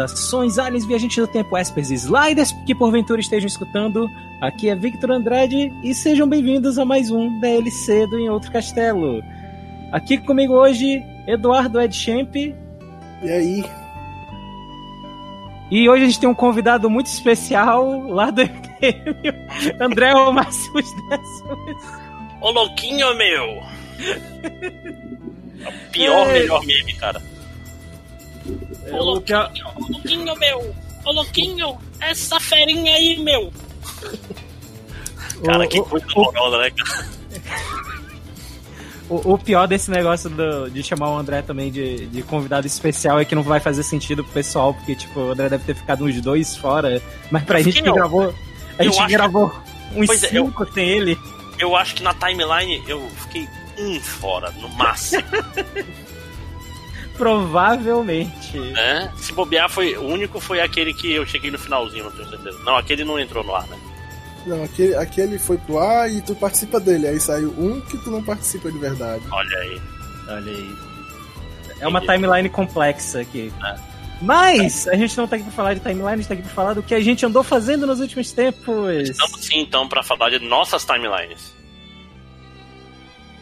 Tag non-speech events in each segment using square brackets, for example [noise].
Saudações, aliens, viajantes do tempo, espers e sliders que porventura estejam escutando. Aqui é Victor Andrade e sejam bem-vindos a mais um DLC do Em Outro Castelo. Aqui comigo hoje, Eduardo Edchamp. E aí? E hoje a gente tem um convidado muito especial lá do MDM, [laughs] André Máximos Décimos. Ô louquinho, meu! É o pior, É. melhor meme, cara. Ô o pior- louquinho, ô louquinho, meu! Ô louquinho, essa ferinha aí, meu! [laughs] Cara, que coisa horrorosa, né, cara? [laughs] O, o pior desse negócio do- de chamar o André também de, de convidado especial é que não vai fazer sentido pro pessoal, porque, tipo, o André deve ter ficado uns dois fora, mas pra Eu gente que não. gravou. A Eu gente acho- gravou uns Pois é, eu- cinco sem ele. Eu acho que na timeline eu fiquei um fora, no máximo, [laughs] Provavelmente. né? Se bobear, foi, o único foi aquele que eu cheguei no finalzinho, não tenho certeza. Não, aquele não entrou no ar, né? Não, aquele, aquele foi pro ar e tu participa dele. Aí saiu um que tu não participa de verdade. Olha aí. Olha aí. É uma timeline complexa aqui. É. Mas a gente não tá aqui pra falar de timeline, a gente tá aqui pra falar do que a gente andou fazendo nos últimos tempos. Estamos sim, então, pra falar de nossas timelines.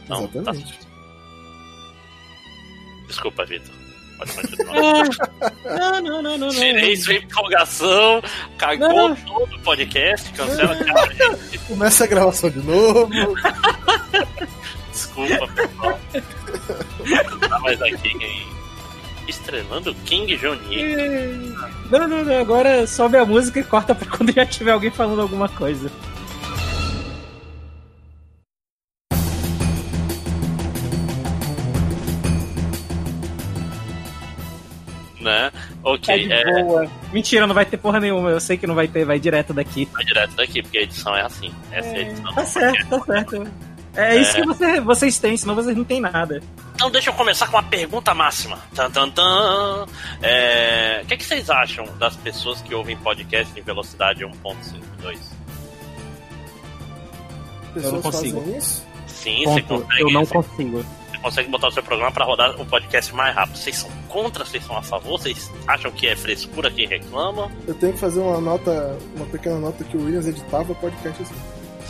Então, tá- Exatamente. Desculpa, Vitor. Pode continuar. [laughs] Não, não, não, não, não. Tirei sua empolgação, cagou Não. todo o podcast, cancela. Cara, Começa a gravação de novo. desculpa, pessoal. Tá mais aqui quem. Estrelando King Johnny. Não, não, não. Agora sobe a música e corta pra quando já tiver alguém falando alguma coisa. Né? Tá Ok, de é. boa. Mentira, não vai ter porra nenhuma. Eu sei que não vai ter, vai direto daqui. Vai direto daqui, porque a edição é assim. Essa é a edição. Tá certo, tá certo. É, isso que você- vocês têm, senão vocês não têm nada. Então deixa eu começar com uma pergunta máxima. Tan, tan, tan. É, O que, é que vocês acham das pessoas que ouvem podcast em velocidade 1.52? Pessoas consigo. fazem isso. Sim, você Ponto. consegue, Eu não você, consigo. Você consegue botar o seu programa para rodar o podcast mais rápido. Vocês são contra, vocês são a favor? Vocês acham que é frescura quem reclama? Eu tenho que fazer uma nota, uma pequena nota que o Williams editava podcast assim.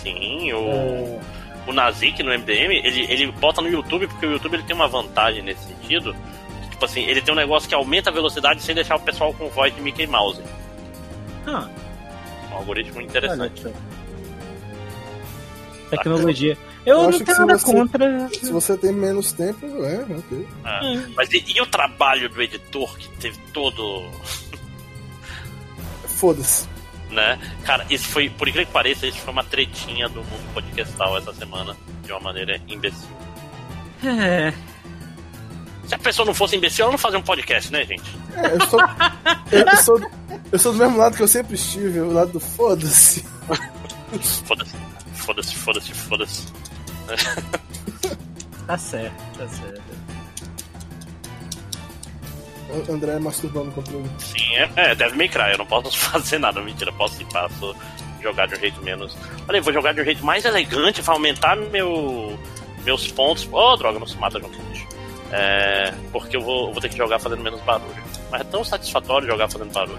Sim, o, É, o Nazik no MDM, ele, ele bota no YouTube, porque o YouTube ele tem uma vantagem nesse sentido. que, Tipo assim, ele tem um negócio que aumenta a velocidade sem deixar o pessoal com voz de Mickey Mouse. ah, Um algoritmo interessante. Tecnologia. Eu, Eu não tenho nada você- contra. Se você tem menos tempo, é, ok. É. Mas e, e o trabalho do editor que teve todo. Foda-se. né? Cara, isso foi, por incrível que pareça, isso foi uma tretinha do mundo podcastal essa semana, de uma maneira imbecil. É. Se a pessoa não fosse imbecil, ela não fazia um podcast, né, gente? É, eu sou, eu, eu sou, eu sou do mesmo lado que eu sempre estive, o lado do foda-se. Foda-se, foda-se, foda-se, foda-se. [laughs] Tá certo, tá certo. O André masturbando o controle. Sim, é, é Devil May Cry, eu não posso [laughs] fazer nada, mentira, posso ir passo jogar de um jeito menos. Olha, eu vou jogar de um jeito mais elegante, vai aumentar meu, meus pontos. Oh, droga, não se mata, João Quinto. É, porque eu vou, eu vou ter que jogar fazendo menos barulho. Mas é tão satisfatório jogar fazendo barulho.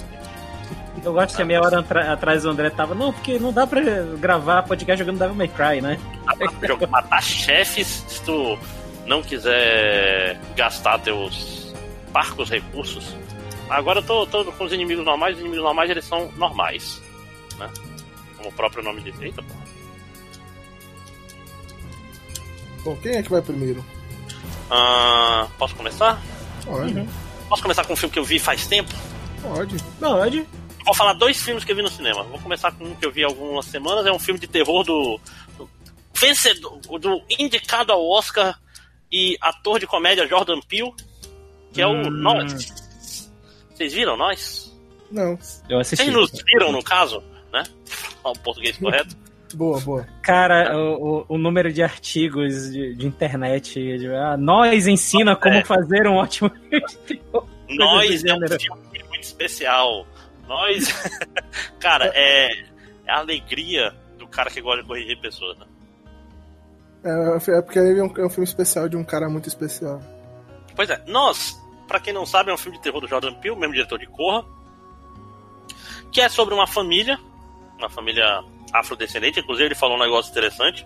Eu gosto que a meia hora atrás o André tava. Não, porque não dá pra gravar podcast jogando Devil May Cry, né? Dá pra [laughs] jogar, matar chefes se tu não quiser gastar teus parcos recursos. Agora eu tô, tô com os inimigos normais, os inimigos normais eles são normais. Né? Como o próprio nome diz. Eita, porra. Bom, quem é que vai primeiro? Ah, posso começar? Pode, Uhum. Posso começar com um filme que eu vi faz tempo? pode. Pode. Vou falar dois filmes que eu vi no cinema. Vou começar com um que eu vi há algumas semanas. É um filme de terror do, do vencedor, do indicado ao Oscar e ator de comédia Jordan Peele, que é o Hum. Nós. Vocês viram Nós? Não. Eu assisti. Vocês nos viram, no caso, né? O português [laughs] correto. Boa, boa. Cara, o, o- número de artigos de, de internet. de, ah, nós ensina como É. fazer um ótimo. [laughs] Nós é um filme muito especial. Nós. [laughs] cara, é, é a alegria do cara que gosta de corrigir pessoas, né? É, é porque ele é um, é um filme especial de um cara muito especial. Pois é, nós pra quem não sabe, é um filme de terror do Jordan Peele, mesmo diretor de Corra. Que é sobre uma família, uma família afrodescendente. Inclusive, ele falou um negócio interessante.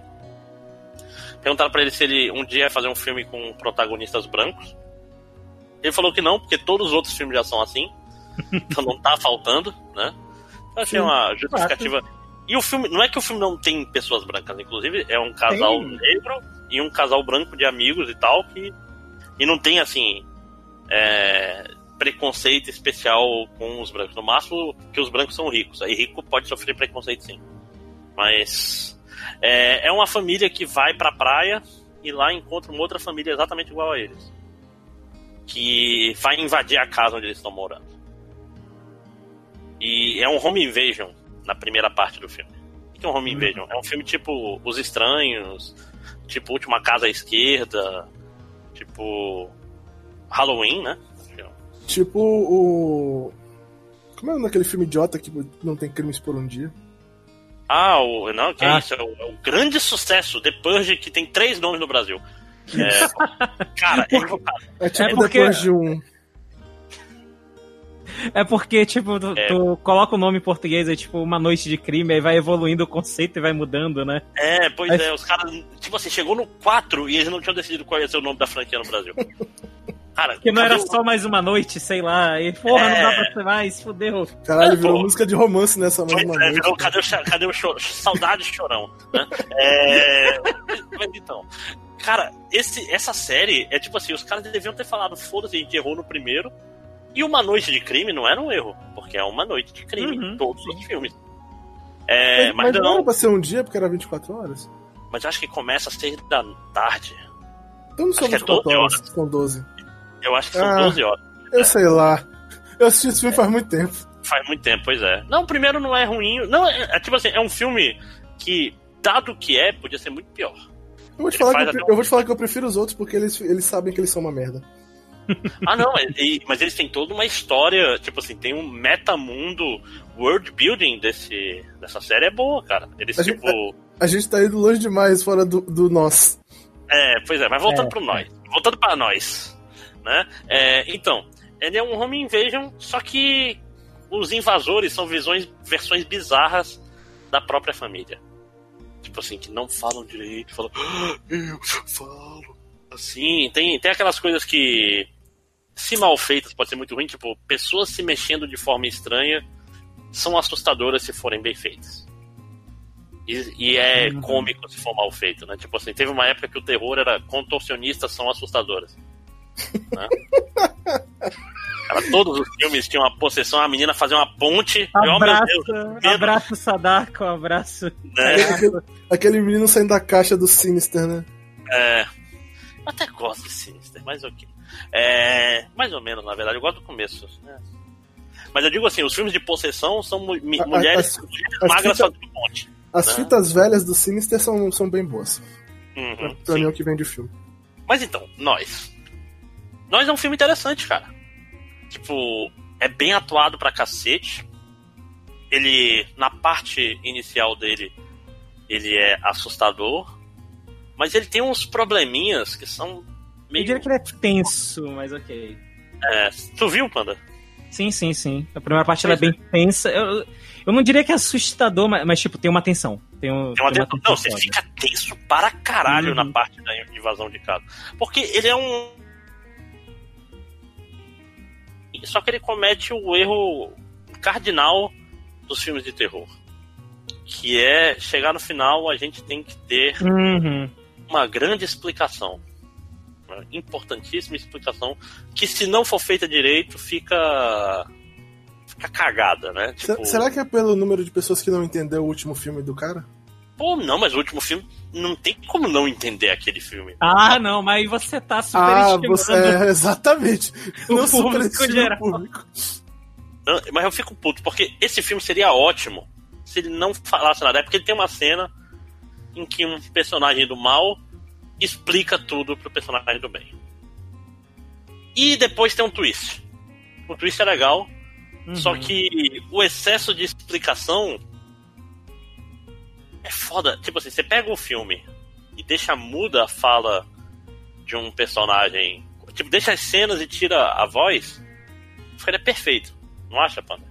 Perguntaram pra ele se ele um dia ia fazer um filme com protagonistas brancos. Ele falou que não, porque todos os outros filmes já são assim. Então não tá faltando, né? Eu achei Sim, uma justificativa. E o filme, não é que o filme não tem pessoas brancas, inclusive é um casal Tem. negro e um casal branco de amigos e tal, que. E não tem assim. é, preconceito especial com os brancos. No máximo que os brancos são ricos. Aí rico pode sofrer preconceito sim. Mas. É, é uma família que vai pra praia e lá encontra uma outra família exatamente igual a eles. Que vai invadir a casa onde eles estão morando. E é um home invasion na primeira parte do filme. O que é um home invasion? É um filme tipo Os Estranhos, tipo Última Casa à Esquerda, tipo Halloween, né? Tipo o. Como é o nome daquele filme idiota que não tem crimes por um dia? Ah, o, não, que Ah. é isso? É o, é o grande sucesso, The Purge, que tem três nomes no Brasil. É, cara, é invocado. É tipo É porque- depois de um. É porque, tipo, tu, É. tu coloca o nome em português, é tipo uma noite de crime, aí vai evoluindo o conceito e vai mudando, né? É, pois Mas- é, os caras, tipo assim, chegou no 4 e eles não tinham decidido qual ia ser o nome da franquia no Brasil. Cara, Que não era só mais uma noite, sei lá. E, porra, não É. dá pra ser mais, fudeu. Caralho, É, virou pô. música de romance nessa Pois mesma é, noite. virou, cadê o, cadê o choro? Saudade chorão. Né? É, mas então, cara, esse, essa série é tipo assim: os caras deviam ter falado, foda-se, a gente errou no primeiro. E uma noite de crime não era um erro, porque é uma noite de crime Uhum, em todos os filmes. É, Mas, mas, mas não não, era pra ser um dia, porque era 24 horas? mas acho que começa às seis da tarde. Então não são Acho que é 24 12 horas, horas. são 12. Eu acho que são Ah. 12 horas. Eu sei lá. Eu assisti esse filme faz muito tempo. Faz muito tempo, pois é. Não, o primeiro não é ruim. Não, é, é tipo assim, é um filme que, dado o que é, podia ser muito pior. Eu vou te, Ele falar que eu, eu vou te falar que eu prefiro os outros porque eles, eles sabem que eles são uma merda. [laughs] Ah, não, mas, e- mas eles têm toda uma história, tipo assim, tem um metamundo, world building desse, dessa série é boa, cara. Eles, A gente- tipo. A gente tá indo longe demais fora do, do nós. É, pois é, mas voltando É, pro nós. Voltando para nós. Né? É, então, ele é um home invasion, só que os invasores são visões, versões bizarras da própria família. Tipo assim, que não falam direito, falam, "Ah, eu falo. Assim, tem, tem aquelas coisas que, se mal feitas, pode ser muito ruim, tipo, pessoas se mexendo de forma estranha são assustadoras se forem bem feitas. E, e é Uhum. cômico se for mal feito, né? Tipo assim, teve uma época que o terror era contorcionistas são assustadoras. Né? [laughs] Cara, todos os filmes tinham uma possessão, a menina fazia uma ponte. e, oh, meu Deus, Abraço, abraço Sadako, abraço. né? Aquele, aquele menino saindo da caixa do Sinister, né? É, eu até gosto de Sinister, mas ok. É, mais ou menos, na verdade, eu gosto do começo. né? Mas eu digo assim, os filmes de possessão são mu- A- mulheres, as- mulheres as magras fita- fazendo ponte. As Né? fitas velhas do Sinister são, são bem boas. Uhum, Pra, mim é o que vem de filme. Mas então, nós. Nós é um filme interessante, cara. Tipo, é bem atuado pra cacete. Ele, na parte inicial dele, ele é assustador. Mas ele tem uns probleminhas que são Eu meio. diria que ele é tenso, mas ok. É, tu viu, Panda? Sim, sim, sim. A primeira parte ela é Pois bem tensa. Eu, eu não diria que é assustador, mas, mas, tipo, tem uma tensão. Tem, um, Tem uma tem uma tensão- Não, você fica tenso para caralho Uhum. na parte da invasão de casa. Porque ele é um. Só que ele comete o erro cardinal dos filmes de terror. Que é chegar no final, a gente tem que ter Uhum. uma grande explicação. Uma importantíssima explicação. Que se não for feita direito, fica. fica cagada, né? Tipo, Será que é pelo número de pessoas que não entendeu o último filme do cara? Pô, não, mas o último filme não tem como não entender aquele filme. Ah, não, mas aí você tá Ah, superestimando. você, é, [laughs] exatamente. O não público geral. o público. Não, Mas eu fico puto, porque esse filme seria ótimo se ele não falasse nada. É porque ele tem uma cena em que um personagem do mal explica tudo pro personagem do bem. E depois tem um twist. O twist é legal, Uhum. só que o excesso de explicação é foda. Tipo assim, você pega o filme e deixa muda a fala de um personagem. tipo, deixa as cenas e tira a voz, ficaria perfeito. Não acha, Panda?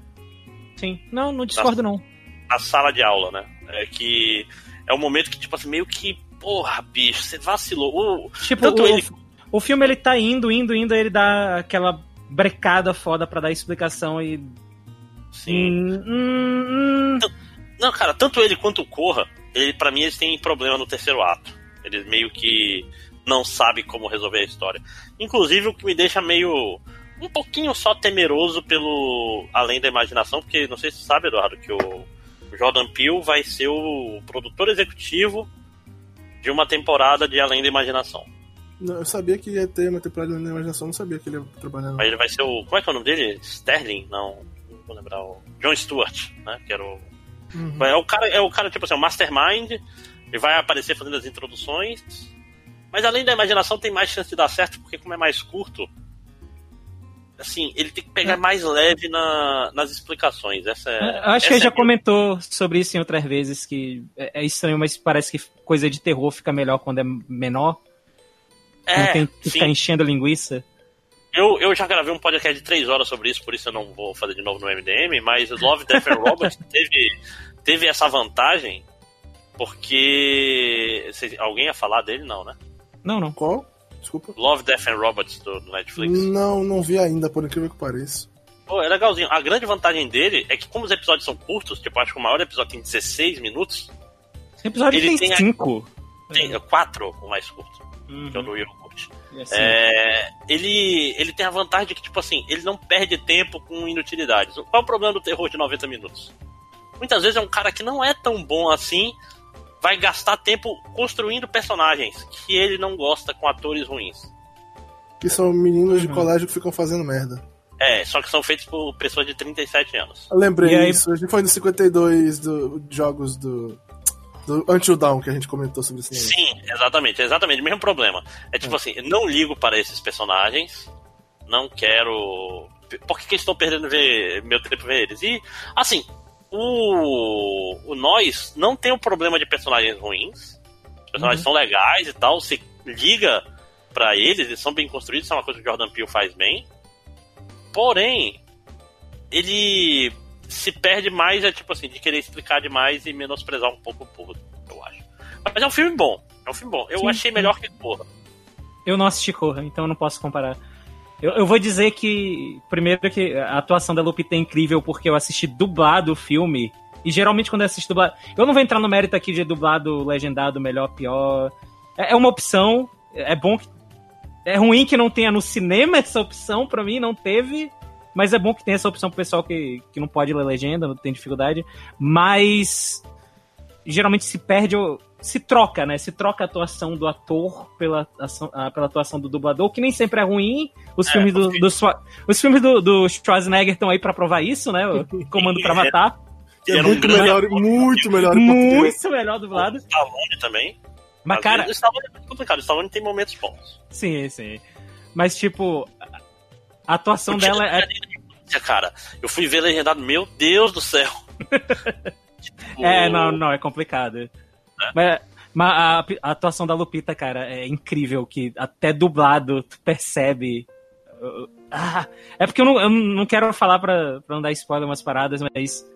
Sim. Não, não discordo, na, não. Na sala de aula, né? É que é o um momento que, tipo assim, meio que. Porra, bicho, você vacilou. O, tipo, o, ele... o filme ele tá indo, indo, indo, ele dá aquela brecada foda pra dar explicação e. Sim. Hum, hum, hum. Não, cara, tanto ele quanto o Corra, ele, pra mim, eles têm problema no terceiro ato. Eles meio que não sabem como resolver a história. Inclusive, o que me deixa meio. um pouquinho só temeroso pelo. além da imaginação, porque não sei se você sabe, Eduardo, que o Jordan Peele vai ser o produtor executivo de uma temporada de Além da Imaginação. Não, eu sabia que ia ter uma temporada de Além da Imaginação, não sabia que ele ia trabalhar. Mas ele vai ser o. Como é que é o nome dele? Sterling? Não, não vou lembrar. O John Stewart, né? Que era o. Uhum. É o cara, é o cara, tipo assim, o Mastermind. Ele vai aparecer fazendo as introduções. Mas além da imaginação, tem mais chance de dar certo, porque como é mais curto, assim, ele tem que pegar é. mais leve na, nas explicações. Essa é, é Acho que ele é já minha... comentou sobre isso em outras vezes, que é, é, estranho, mas parece que coisa de terror fica melhor quando é menor. É, não tem que ficar enchendo linguiça. Eu, eu já gravei um podcast de três horas sobre isso, por isso eu não vou fazer de novo no MDM, mas Love, Death and Robots [laughs] teve, teve essa vantagem, porque... Alguém ia falar dele? Não, né? Não, não. Qual? Desculpa. Love, Death and Robots do, do Netflix. Não, não vi ainda, por incrível que pareça. Pô, é legalzinho. A grande vantagem dele é que, como os episódios são curtos, tipo, acho que o maior episódio tem 16 minutos. O episódio ele tem 5. Tem 4 o mais curto, uhum. que é o do Yogurt. Assim. É, ele, ele tem a vantagem de que, tipo assim, ele não perde tempo com inutilidades. Qual é o problema do terror de 90 minutos? Muitas vezes é um cara que não é tão bom assim, vai gastar tempo construindo personagens que ele não gosta com atores ruins. Que são meninos de uhum. colégio que ficam fazendo merda. É, só que são feitos por pessoas de 37 anos. Eu lembrei aí... isso, a gente foi no 52 do, jogos do, do Until Dawn que a gente comentou sobre isso. Sim, exatamente, exatamente, o mesmo problema. É tipo é. assim, não ligo para esses personagens, não quero. Por que, que estou perdendo ver, meu tempo ver eles? E, assim, o, o Nós não tem o um problema de personagens ruins. Os personagens uhum. são legais e tal. Você liga para eles, eles são bem construídos, isso é uma coisa que o Jordan Peele faz bem. Porém, ele se perde mais, é tipo assim, de querer explicar demais e menosprezar um pouco o público, eu acho. Mas é um filme bom. É um filme bom. Eu Sim. achei melhor que Corra. Eu não assisti Corra, então eu não posso comparar. Eu, eu, vou dizer que, primeiro, que a atuação da Lupita é incrível porque eu assisti dublado o filme. E geralmente quando eu assisto dublado. Eu não vou entrar no mérito aqui de dublado, legendado, melhor, pior. É, é uma opção. É bom que. É ruim que não tenha no cinema essa opção, para mim, não teve. Mas é bom que tenha essa opção pro pessoal que, que não pode ler legenda, não tem dificuldade. Mas. Geralmente se perde se troca, né? Se troca a atuação do ator pela, ação, pela atuação do dublador, que nem sempre é ruim. Os é, filmes do, do, os filmes do, do Schwarzenegger estão aí para provar isso, né? O [laughs] Comando para Matar. É, é muito melhor, muito melhor. Muito melhor dublado. O Stallone também. Mas, Às cara... O Stallone é muito complicado. O Stallone tem momentos bons. Sim, sim. Mas, tipo, a atuação dela é... Cara, eu fui ver legendado, meu Deus do céu. [laughs] tipo... É, não, não, é complicado. Mas, mas a, a, atuação da Lupita, cara, é incrível, que até dublado tu percebe. Ah, é porque eu não, eu não quero falar pra, pra não dar spoiler umas paradas, mas.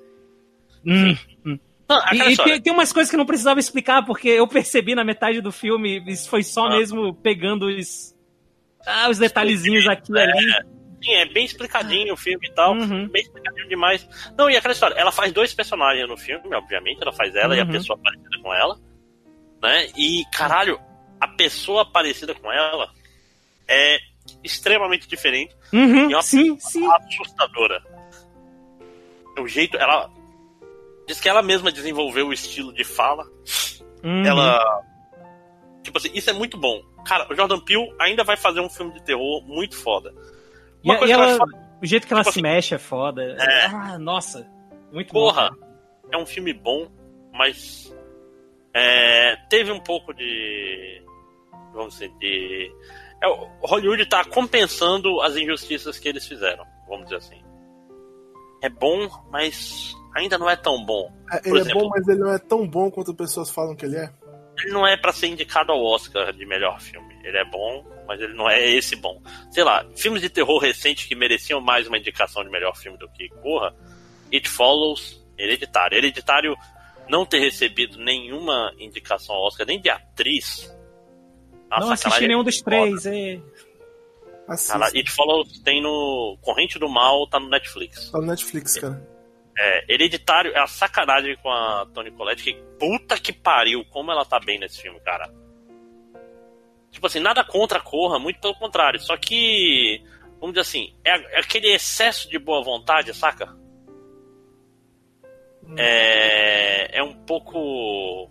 Hum, hum. Não, e, e tem, tem, umas coisas que não precisava explicar, porque eu percebi na metade do filme, isso foi só ah. mesmo pegando os, ah, os detalhezinhos aqui e é, ali. Sim, é bem explicadinho o filme e tal. Uhum. Bem explicadinho demais. Não, e aquela história, ela faz dois personagens no filme, obviamente, ela faz ela uhum. e a uhum. pessoa parecida com ela. Né? E, caralho, a pessoa parecida com ela é extremamente diferente. Uhum, e é uma sim, sim. assustadora. O jeito, ela. Diz que ela mesma desenvolveu o estilo de fala. Uhum. Ela. Tipo assim, isso é muito bom. Cara, o Jordan Peele ainda vai fazer um filme de terror muito foda. Uma e, e ela, o jeito que ela tipo se assim, mexe é foda. É. Ah, nossa, muito Porra, bom. é um filme bom, mas é, teve um pouco de. Vamos dizer, de. É, Hollywood está compensando as injustiças que eles fizeram, vamos dizer assim. É bom, mas ainda não é tão bom. É, ele exemplo, é bom, mas ele não é tão bom quanto pessoas falam que ele é. Ele não é para ser indicado ao Oscar de melhor filme. Ele é bom, mas ele não é esse bom. Sei lá, filmes de terror recentes que mereciam mais uma indicação de melhor filme do que Corra, It Follows, Hereditário. Hereditário não ter recebido nenhuma indicação ao Oscar, nem de atriz. não assisti nenhum dos três, é. Cara, It Follows tem no Corrente do Mal, tá no Netflix. Tá no Netflix, cara. É, Hereditário é a sacanagem com a Toni Collette, que puta que pariu, como ela tá bem nesse filme, cara. Tipo assim, nada contra a Corra, muito pelo contrário. Só que, vamos dizer assim, é, é aquele excesso de boa vontade, saca? Hum. É, é um pouco.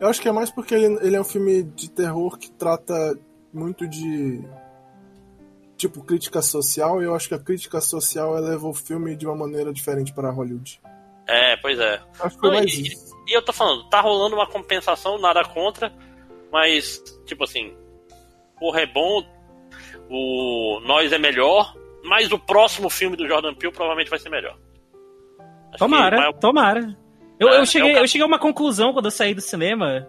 Eu acho que é mais porque ele, ele é um filme de terror que trata muito de tipo crítica social e eu acho que a crítica social eleva o filme de uma maneira diferente para Hollywood. É, pois é. Acho que Não, mais e, isso. e eu tô falando, tá rolando uma compensação, nada contra, mas tipo assim, porra é bom, o Nós é melhor, mas o próximo filme do Jordan Peele provavelmente vai ser melhor. Acho tomara, vai... tomara. Eu, é, eu, cheguei, é eu cheguei a uma conclusão quando eu saí do cinema,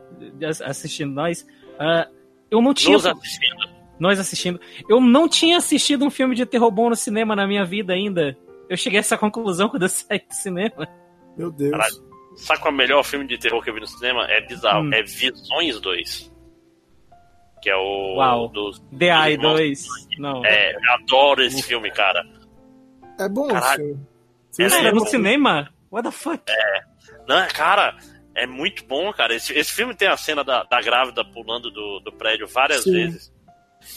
assistindo Nós. Uh, eu não tinha. Nos assistindo. Nós assistindo. Eu não tinha assistido um filme de terror bom no cinema na minha vida ainda. Eu cheguei a essa conclusão quando eu saí do cinema. Meu Deus. Caralho, sabe qual é o melhor filme de terror que eu vi no cinema? É bizarro. Hum. É Visões 2 que é o. Uau. Dos, The Eye 2. Não. É, eu adoro esse filme, cara. É bom Caralho. esse filme. É, é, no cinema? What the fuck? É. Não, cara, é muito bom, cara. Esse, esse filme tem a cena da, da grávida pulando do, do prédio várias Sim. vezes.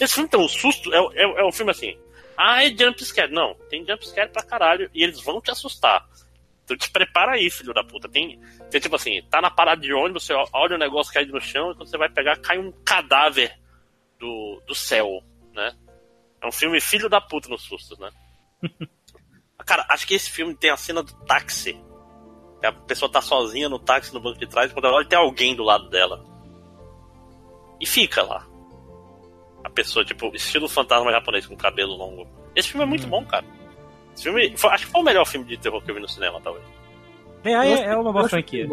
Esse filme tem um susto. É, é, é um filme assim. Ah, é jumpscare. Não, tem jumpscare pra caralho. E eles vão te assustar. Então te prepara aí, filho da puta. Tem, tem tipo assim, tá na parada de ônibus, você olha o negócio cair no chão e quando você vai pegar, cai um cadáver do, do céu, né? É um filme filho da puta nos sustos, né? [laughs] Cara, acho que esse filme tem a cena do táxi. A pessoa tá sozinha no táxi no banco de trás, quando ela olha tem alguém do lado dela. E fica lá. A pessoa, tipo, estilo fantasma japonês com cabelo longo. Esse filme é muito hum. bom, cara. Esse filme, foi, acho que foi o melhor filme de terror que eu vi no cinema, talvez. É, é, é uma boa franquia.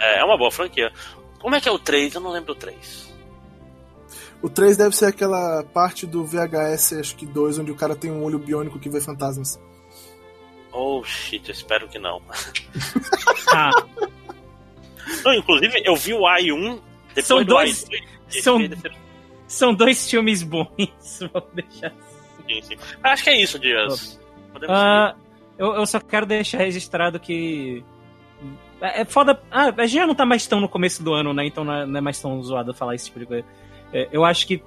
É, é uma boa franquia. Como é que é o 3? Eu não lembro do 3. O 3 deve ser aquela parte do VHS, acho que 2, onde o cara tem um olho biônico que vê fantasmas. Oh shit, eu espero que não. [laughs] ah. Não, inclusive, eu vi o AI1 depois são do dois, AI2. São, são dois filmes bons, [laughs] vou deixar assim. Sim, sim. Acho que é isso, Dias. Uh, eu, eu só quero deixar registrado que. É, é foda. Ah, a gente já não tá mais tão no começo do ano, né? Então não é, é mais tão zoado falar esse tipo de coisa. É, eu acho que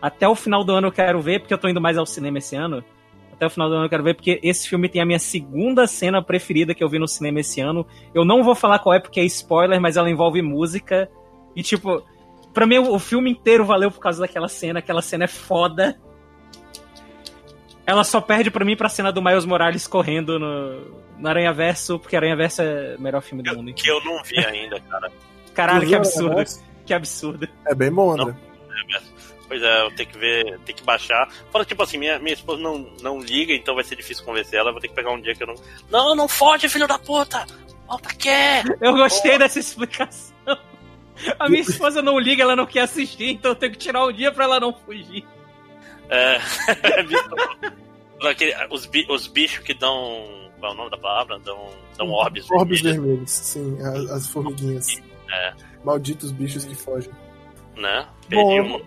até o final do ano eu quero ver, porque eu tô indo mais ao cinema esse ano. Até o final do ano eu quero ver, porque esse filme tem a minha segunda cena preferida que eu vi no cinema esse ano. Eu não vou falar qual é, porque é spoiler, mas ela envolve música. E, tipo, pra mim o filme inteiro valeu por causa daquela cena. Aquela cena é foda. Ela só perde pra mim pra cena do Miles Morales correndo no, no Aranha Verso, porque Aranha Verso é o melhor filme do mundo. Que eu não vi ainda, cara. Caralho, que absurdo. Que absurdo. É bem bom, André. É, pois é, eu tenho que ver, tenho que baixar. Fora, tipo assim, minha, minha esposa não, não liga, então vai ser difícil convencer ela. Vou ter que pegar um dia que eu não. Não, não fode, filho da puta! Volta aqui! Eu gostei dessa explicação. A minha [laughs] esposa não liga, ela não quer assistir, então eu tenho que tirar um dia pra ela não fugir. É. [laughs] os, os bichos que dão. Qual é o nome da palavra? Dão, dão orbes. Orbes vermelhos, sim, as, as formiguinhas. É. Malditos bichos que fogem. Né? Bom,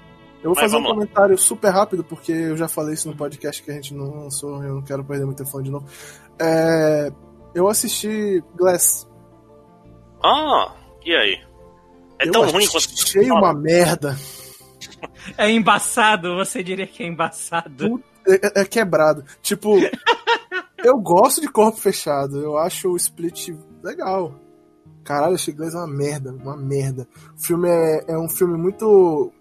eu vou Mas fazer um comentário super rápido, porque eu já falei isso no podcast que a gente não lançou, eu não quero perder muito tempo de novo. É, eu assisti Glass. Ah, e aí? É eu tão ruim quanto. Achei uma merda. [laughs] É embaçado, você diria que é embaçado. É, é quebrado. Tipo, [laughs] eu gosto de corpo fechado. Eu acho o split legal. Caralho, achei Glass uma merda, uma merda. O filme é, é um filme muito.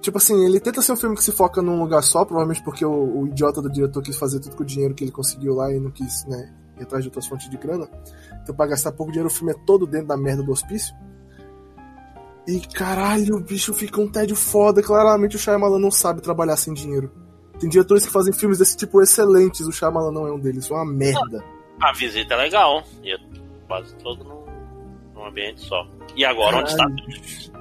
Tipo assim, ele tenta ser um filme que se foca num lugar só, provavelmente porque o, o idiota do diretor quis fazer tudo com o dinheiro que ele conseguiu lá e não quis, né, ir atrás de outras fontes de grana. Então, pra gastar pouco dinheiro, o filme é todo dentro da merda do hospício. E caralho, o bicho fica um tédio foda. Claramente o Shyamalan não sabe trabalhar sem dinheiro. Tem diretores que fazem filmes desse tipo excelentes, o Shyamalan não é um deles, é uma merda. A visita é legal, e é quase todo no, num ambiente só. E agora, Caralho. onde está?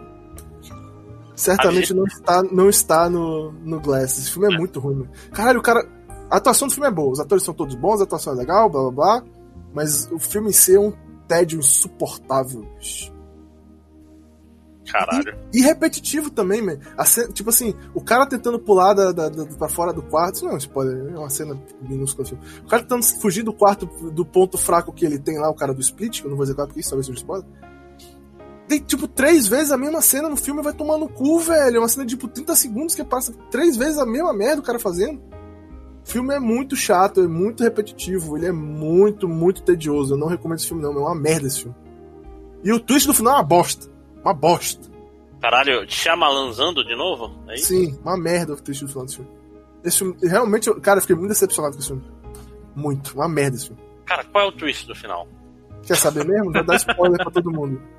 certamente não está, não está no, no Glass. Esse filme é, muito ruim. Caralho, o cara. A atuação do filme é boa, os atores são todos bons, a atuação é legal, blá blá blá. Mas o filme em si é um tédio insuportável. Caralho. E, e repetitivo também, man. Cena, tipo assim, o cara tentando pular da, da, da, pra fora do quarto. Isso não é um spoiler, é uma cena minúscula. Assim. O cara tentando fugir do quarto do ponto fraco que ele tem lá, o cara do split, que eu não vou dizer qual porque isso talvez seja spoiler. Tem, tipo, três vezes a mesma cena no filme vai tomar no cu, velho. É uma cena de, tipo, 30 segundos que passa três vezes a mesma merda o cara fazendo. O filme é muito chato, é muito repetitivo, ele é muito, muito tedioso. Eu não recomendo esse filme, não. É uma merda esse filme. E o twist do final é uma bosta. Uma bosta. Caralho, Shyamalanzando de novo? É isso? Sim, uma merda o twist do final desse filme. Esse filme, realmente, cara, eu fiquei muito decepcionado com esse filme. Muito, uma merda esse filme. Cara, qual é o twist do final? Quer saber mesmo? Vou dar spoiler pra todo mundo. [laughs]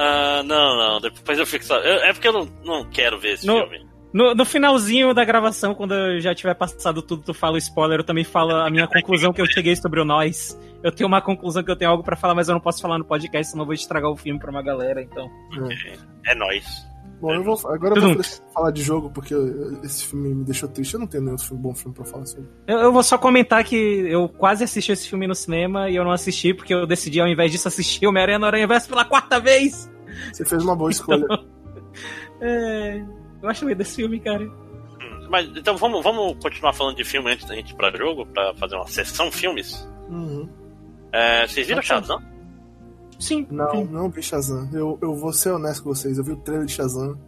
Ah, uh, não, não, depois eu fico só. É porque eu não, não quero ver esse no, filme. No, no finalzinho da gravação, quando eu já tiver passado tudo, tu fala o spoiler, eu também falo a minha conclusão que eu cheguei sobre o Nós eu tenho uma conclusão que eu tenho algo para falar, mas eu não posso falar no podcast, senão eu vou estragar o filme pra uma galera, então. É, é nóis. Bom, eu vou, agora eu vou falar de jogo, porque esse filme me deixou triste. Eu não tenho nenhum bom filme pra falar sobre. Eu, eu, vou só comentar que eu quase assisti esse filme no cinema e eu não assisti, porque eu decidi, ao invés disso, assistir Homem-Aranha no Aranha Verso pela quarta vez. Você fez uma boa escolha. Então, [laughs] é, eu acho meio desse filme, cara. Hum, mas então vamos, vamos continuar falando de filme antes da gente ir pra jogo, pra fazer uma sessão filmes? Uhum. É, vocês viram Shazam? Sim. Não, sim. não vi Shazam. Eu, eu vou ser honesto com vocês. Eu vi o trailer de Shazam.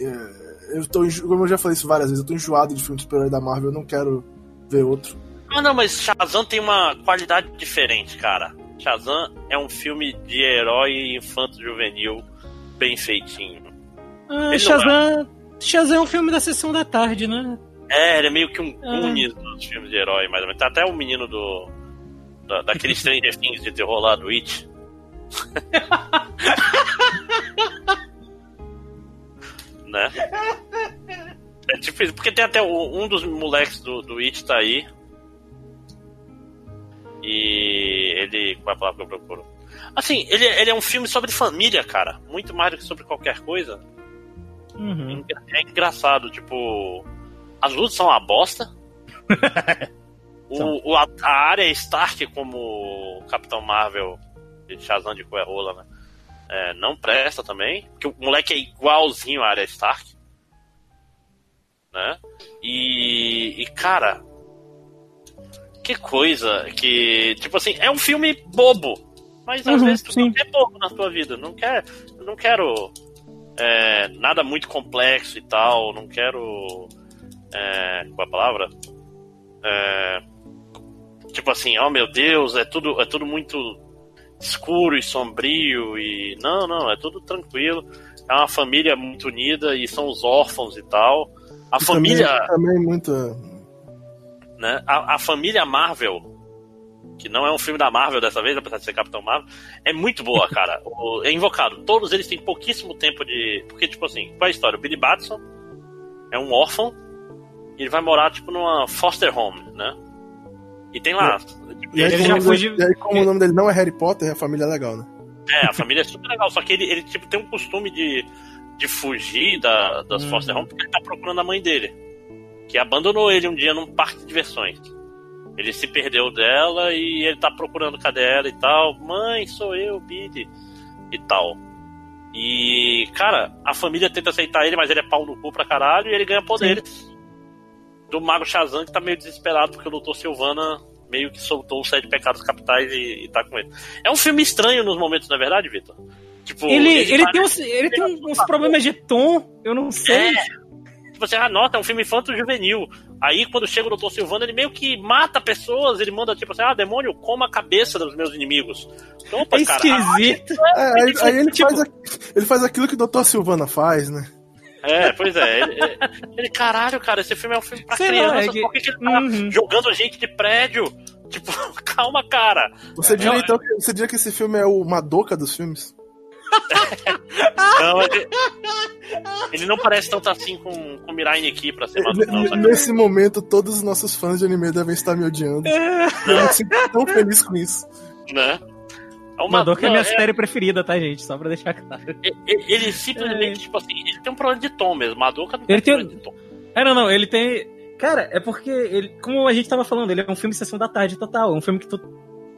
É, eu tô, como eu já falei isso várias vezes, eu tô enjoado de filme de super-herói da Marvel. Eu não quero ver outro. Ah, não, mas Shazam tem uma qualidade diferente, cara. Shazam é um filme de herói infanto-juvenil bem feitinho. Ah, Shazam, é... Shazam é um filme da sessão da tarde, né? É, ele é meio que um Goonies ah. dos filmes de herói, mais ou menos. Tem até o menino do da, daquele Stranger Things de terror lá do It. [laughs] né? É isso, porque tem até um dos moleques do, do It tá aí. E ele. Qual é a palavra que eu procuro? Assim, ele, ele é um filme sobre família, cara. Muito mais do que sobre qualquer coisa. Uhum. É, engraçado, tipo. As lutas são uma bosta. [laughs] O, o, a, a área Stark, como Capitão Marvel de Shazam de Coerrola, né? É, não presta também. Porque o moleque é igualzinho à área Stark. Né? E, e, cara. Que coisa que. Tipo assim, é um filme bobo. Mas às uhum, vezes tu sim. não quer bobo na tua vida. Não quer. Não quero. É, nada muito complexo e tal. Não quero. É, qual é a palavra? É, tipo assim, oh meu Deus, é tudo, é tudo muito escuro e sombrio e não, não, é tudo tranquilo. É uma família muito unida e são os órfãos e tal. A e família também, também muito né? A, a, família Marvel, que não é um filme da Marvel dessa vez, apesar de ser Capitão Marvel, é muito boa, cara. [laughs] o, é invocado. Todos eles têm pouquíssimo tempo de. Porque, tipo assim, qual é a história? O Billy Batson é um órfão e ele vai morar, tipo, numa foster home, né? E tem lá. E, e, aí, como, de... e aí, como o nome dele não é Harry Potter, a família é legal, né? É, a família é super legal, só que ele, ele tipo, tem um costume de, de fugir da, das hum. foster home porque ele tá procurando a mãe dele. Que abandonou ele um dia num parque de diversões. Ele se perdeu dela e ele tá procurando cadê ela e tal. Mãe, sou eu, Billy. E tal. E, cara, a família tenta aceitar ele, mas ele é pau no cu pra caralho e ele ganha poderes. Sim do Mago Shazam que tá meio desesperado porque o Doutor Silvana meio que soltou os sete pecados capitais e, e tá com ele. É um filme estranho nos momentos, não é verdade, Vitor? Tipo, ele, ele, ele, tem uns, ele tem uns problemas de tom, eu não sei. É, tipo assim, ah, nota, é um filme infanto-juvenil. Aí, quando chega o Doutor Silvana, ele meio que mata pessoas, ele manda tipo assim, ah, demônio, coma a cabeça dos meus inimigos. Opa, é cara, esquisito. Ah, é, aí, aí ele, tipo... faz, ele faz aquilo que o Doutor Silvana faz, né? É, pois é. Ele, [laughs] ele, caralho, cara, esse filme é um filme pra Sei criança. Lá, é que... Por que, que ele tá uhum. jogando gente de prédio? Tipo, [laughs] calma, cara. Você diria, então, que, você diria que esse filme é o Madoka dos filmes? Não, ele, ele, não parece tanto assim com, com Mirai aqui pra ser Madoka. Não, Nesse momento, todos os nossos fãs de anime devem estar me odiando. É. Eu me sinto tão feliz com isso. Né? É uma, Madoka é minha é... série preferida, tá, gente? Só pra deixar claro. Ele, ele simplesmente, é. tipo assim, ele tem um problema de tom mesmo. Madoka não Ele tem, tem- problema de tom. É, não, não, ele tem. Cara, é porque ele, como a gente tava falando, ele é um filme sessão da tarde total. É um filme que tu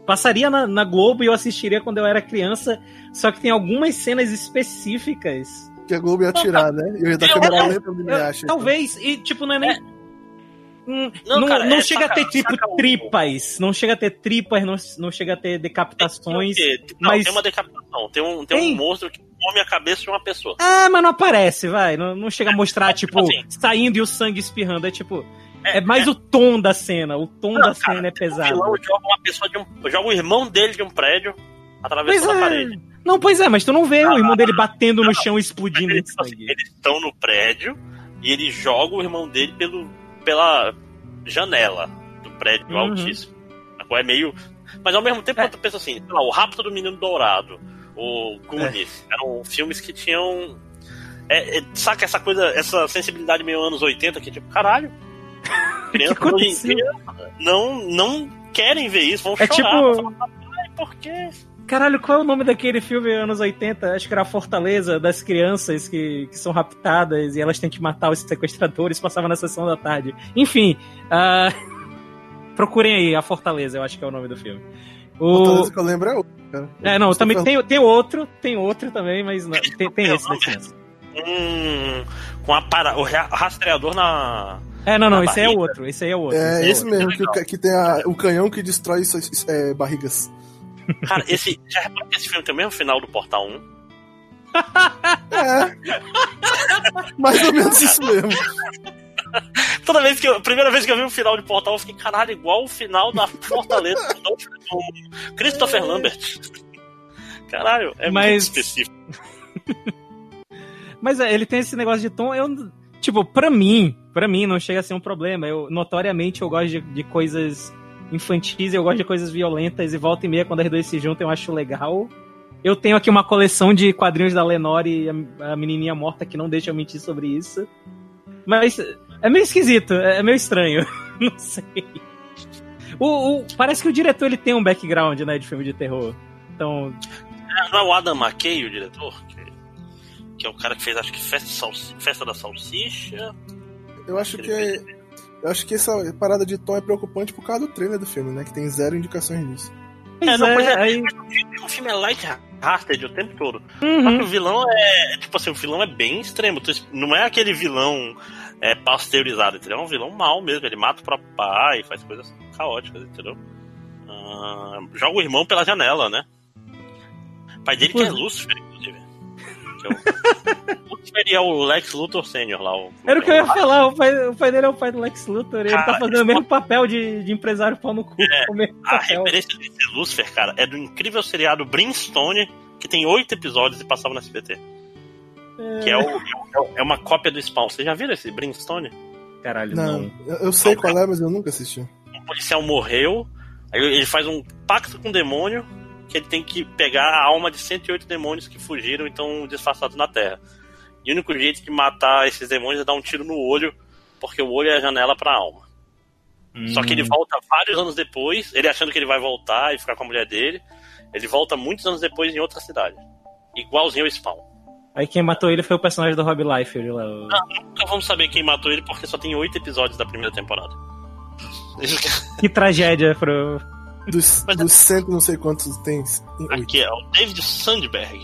passaria na, na Globo e eu assistiria quando eu era criança. Só que tem algumas cenas específicas. Que a Globo ia tirar, né? Eu ia dar Eu- câmera eu- lenta onde me Eu- acha. talvez, e tipo, não é nem. Hum, Não, Não, cara, não é chega a ter saca- tipo saca tripas, não chega a ter tripas, não, não chega a ter decapitações. Tem o quê? Não, mas- tem uma decapitação. Tem um, tem Tem. um monstro que come a cabeça de uma pessoa. Ah, mas não aparece, vai. Não, não chega a mostrar, tipo, assim. saindo e o sangue espirrando. É tipo. É mais o tom da cena. O tom Não, da cara, cena é O pesado. vilão joga uma pessoa de um. joga o irmão dele de um prédio, atravessando Pois a é. parede. Não, pois é, mas tu não vê o irmão dele batendo no chão e explodindo eles, sangue. eles estão no prédio e ele joga o irmão dele pelo, pela janela do prédio Uhum. altíssimo. É meio. Mas ao mesmo tempo, É. pensa assim, sei lá, o Rapto do Menino Dourado, o Goonies, eram filmes que tinham. É, é, saca essa coisa, essa sensibilidade meio anos 80 que tipo, caralho. Crianças hoje em dia não, não querem ver isso, vão É chorar. tipo- vão falar, Ai, por quê? Caralho, qual é o nome daquele filme anos 80? Acho que era a Fortaleza das crianças que, que são raptadas e elas têm que matar os sequestradores. Passava na sessão da tarde. Enfim, ah, [laughs] procurem aí a Fortaleza, eu acho que é o nome do filme. O... Fortaleza que eu lembro é outro, cara. É, não, também falou- tem, tem outro, tem outro também, mas não, tem, tem esse da criança. Hum, com a para, o ra- rastreador na. É, não, não, Na esse aí é outro, esse aí é outro. É esse esse outro. mesmo, que, que tem a- o canhão que destrói isso- é, barrigas. Cara, esse. Já reparou que esse filme tem o mesmo final do Portal 1? É. [laughs] Mais ou menos isso mesmo. Toda vez que eu. Primeira vez que eu vi o final de Portal, eu fiquei, caralho, igual o final da Fortaleza do Christopher Lambert. Caralho, é muito Mas- específico. Mas é, ele tem esse negócio de tom, eu. Tipo, pra mim, pra mim não chega a ser um problema. Eu, notoriamente, eu gosto de, de coisas infantis, eu gosto de coisas violentas, e volta e meia, quando as duas se juntam, eu acho legal. Eu tenho aqui uma coleção de quadrinhos da Lenore e a, a menininha morta que não deixa eu mentir sobre isso. Mas é meio esquisito, é meio estranho. [laughs] não sei. O, o- parece que o diretor ele tem um background, né, de filme de terror. Então, Não é o Adam McKay, o diretor? Que, é o cara que fez, acho que Festa, Salsi- Festa da Salsicha. Eu acho que é- eu acho que essa parada de tom é preocupante por causa do trailer do filme, né? Que tem zero indicações disso. pois não, pois é, é. aí- O filme é light-hearted o tempo todo. Só Uhum. que o vilão é. Tipo assim, o vilão é bem extremo. Não é aquele vilão é, pasteurizado, entendeu? É um vilão mau mesmo. Ele mata o próprio pai, faz coisas caóticas, entendeu? Ah, joga o irmão pela janela, né? O pai dele que é Lúcifer, inclusive. [laughs] Que é o... Lúcifer e é o Lex Luthor Senior lá. O... Era o que eu ia falar, o pai, o pai dele é o pai do Lex Luthor, ele Cara, tá fazendo o mesmo papel de, de empresário pau no cu. É, o mesmo A papel. referência desse Lúcifer, cara, é do incrível seriado Brimstone, que tem oito episódios e passava no SBT. Que é, o, é o- é uma cópia do Spawn. Vocês já viram esse Brimstone? Caralho, Não, não. eu, eu sei Não, qual é, mas eu nunca assisti. um policial morreu, aí ele faz um pacto com o demônio, que ele tem que pegar a alma de 108 demônios que fugiram e estão disfarçados na Terra. E o único jeito de matar esses demônios é dar um tiro no olho, porque o olho é a janela pra alma. Só que ele Hum. volta vários anos depois, ele achando que ele vai voltar e ficar com a mulher dele, ele volta muitos anos depois em outra cidade. Igualzinho ao Spawn. Aí quem matou ele foi o personagem do Rob Liefeld lá. o- Nunca vamos saber quem matou ele, porque só tem oito episódios da primeira temporada. Que tragédia pro. Dos, [laughs] dos cento não sei quantos tem. Aqui é o David Sandberg.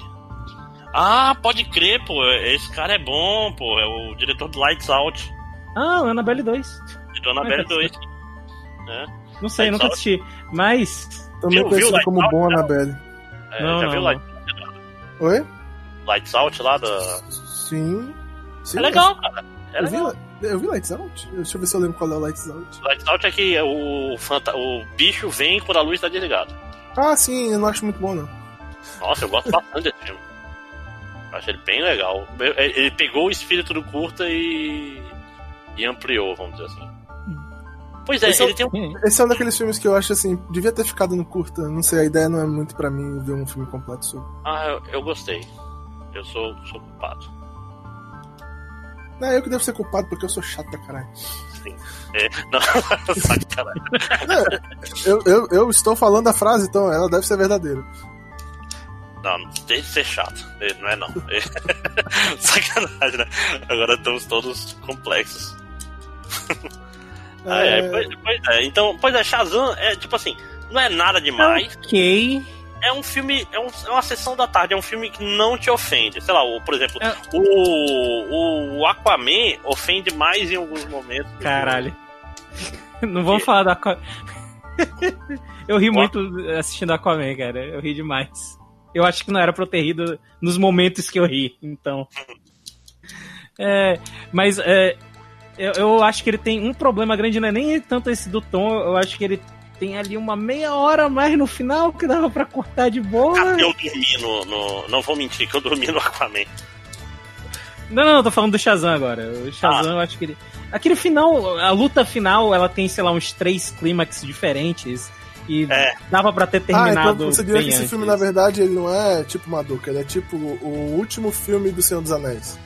Ah, pode crer, pô. Esse cara é bom, pô. É o diretor do Lights Out. Ah, Annabelle 2. De Dona Belle 2. Não sei, Lights nunca Out. assisti. Mas. Também Viu- conhecido como Lights Bom Out, Annabelle. É, Não, já não, viu não. Light, Oi? Lights Out lá da. Sim. Sim, É legal, cara. É Eu vi, legal. Eu vi Lights Out? Deixa eu ver se eu lembro qual é o Lights Out. Lights Out é que o, fanta... o bicho vem quando a luz está desligada. Ah, sim, eu não acho muito bom, não. Nossa, eu gosto bastante desse filme. Eu acho ele bem legal. Eu- Ele pegou o espírito do curta e. e ampliou, vamos dizer assim. Pois é, Esse é ele o- tem um. Esse é um daqueles filmes que eu acho assim, devia ter ficado no curta. Não sei, a ideia não é muito pra mim ver um filme completo sobre. Ah, eu, eu gostei. Eu sou, sou culpado. Não, eu que devo ser culpado porque eu sou chato pra caralho. Sim. É, [laughs] não, [laughs] sacanagem. Eu, eu, eu estou falando a frase, então ela deve ser verdadeira. Não, deixa de ser chato. Não é não. [laughs] Sacanagem, né? Agora estamos todos complexos. Ah, é, pois, pois é. Então, pois é, Shazam é tipo assim, não é nada demais. Ok. É um filme, é, um, é uma sessão da tarde, é um filme que não te ofende. Sei lá, o, por exemplo, é. o, o Aquaman ofende mais em alguns momentos. Caralho. Não vamos falar do Aquaman. [laughs] Eu ri muito assistindo Aquaman, cara. Eu ri demais. Eu acho que não era pra eu ter rido nos momentos que eu ri, então. É, mas é, eu, eu, acho que ele tem um problema grande, não é nem tanto esse do tom, eu acho que ele tem ali uma meia hora mais no final que dava para cortar de boa. Ah, eu dormi no, no, Não vou mentir, que eu dormi no Aquaman. Não, não, eu tô falando do Shazam agora. O Shazam, ah. eu acho que ele. Aquele final, a luta final, ela tem, sei lá, uns três clímax diferentes. E é. dava pra ter terminado. Ah, então você diria que esse filme, na verdade, ele não é tipo Maduca, ele é tipo o último filme do Senhor dos Anéis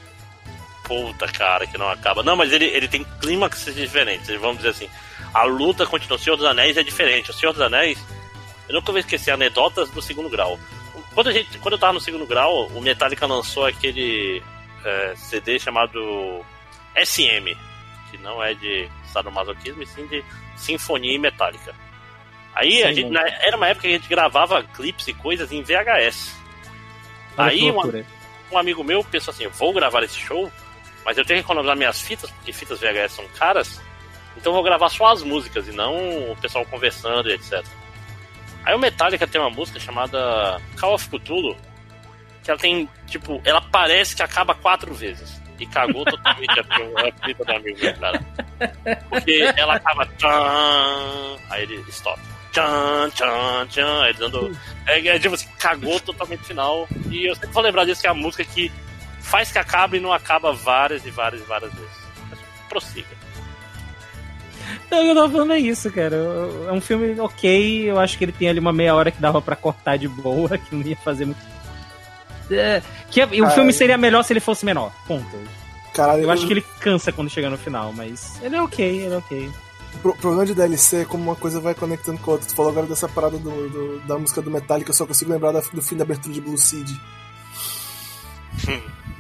puta, cara, que não acaba. Não, mas ele, ele tem clímaxes diferentes. Vamos dizer assim, a luta continua. O Senhor dos Anéis é diferente. O Senhor dos Anéis, eu nunca vou esquecer anedotas do segundo grau. Quando, a gente, quando eu tava no segundo grau, o Metallica lançou aquele é, CD chamado SM, que não é de sadomasoquismo, e sim de sinfonia metálica. Aí sim, a gente, era uma época que a gente gravava clipes e coisas em VHS. Aí um, um amigo meu pensou assim: vou gravar esse show mas eu tenho que economizar minhas fitas, porque fitas VHS são caras. Então vou gravar só as músicas e não o pessoal conversando e etc. Aí o Metallica tem uma música chamada Call of Cthulhu, que ela tem, tipo, ela parece que acaba quatro vezes. E cagou totalmente a fita do amigo cara. Porque ela acaba. Tchan, aí ele stop. Tchan, tchan, tchan. Aí dando. É, é tipo assim, cagou totalmente o final. E eu sempre vou lembrar disso que é a música que faz que acabe e não acaba várias e várias e várias vezes. Prossiga. Não, eu tava falando é isso, cara. É um filme ok, eu acho que ele tem ali uma meia hora que dava para cortar de boa, [laughs] que não ia fazer muito. É, que é, o filme seria melhor se ele fosse menor. Ponto. Caralho, eu, eu acho que ele cansa quando chega no final, mas ele é ok, ele é ok. O problema de DLC é como uma coisa vai conectando com a outra. Tu falou agora dessa parada do, do da música do Metallica, eu só consigo lembrar do fim da abertura de Blue Seed.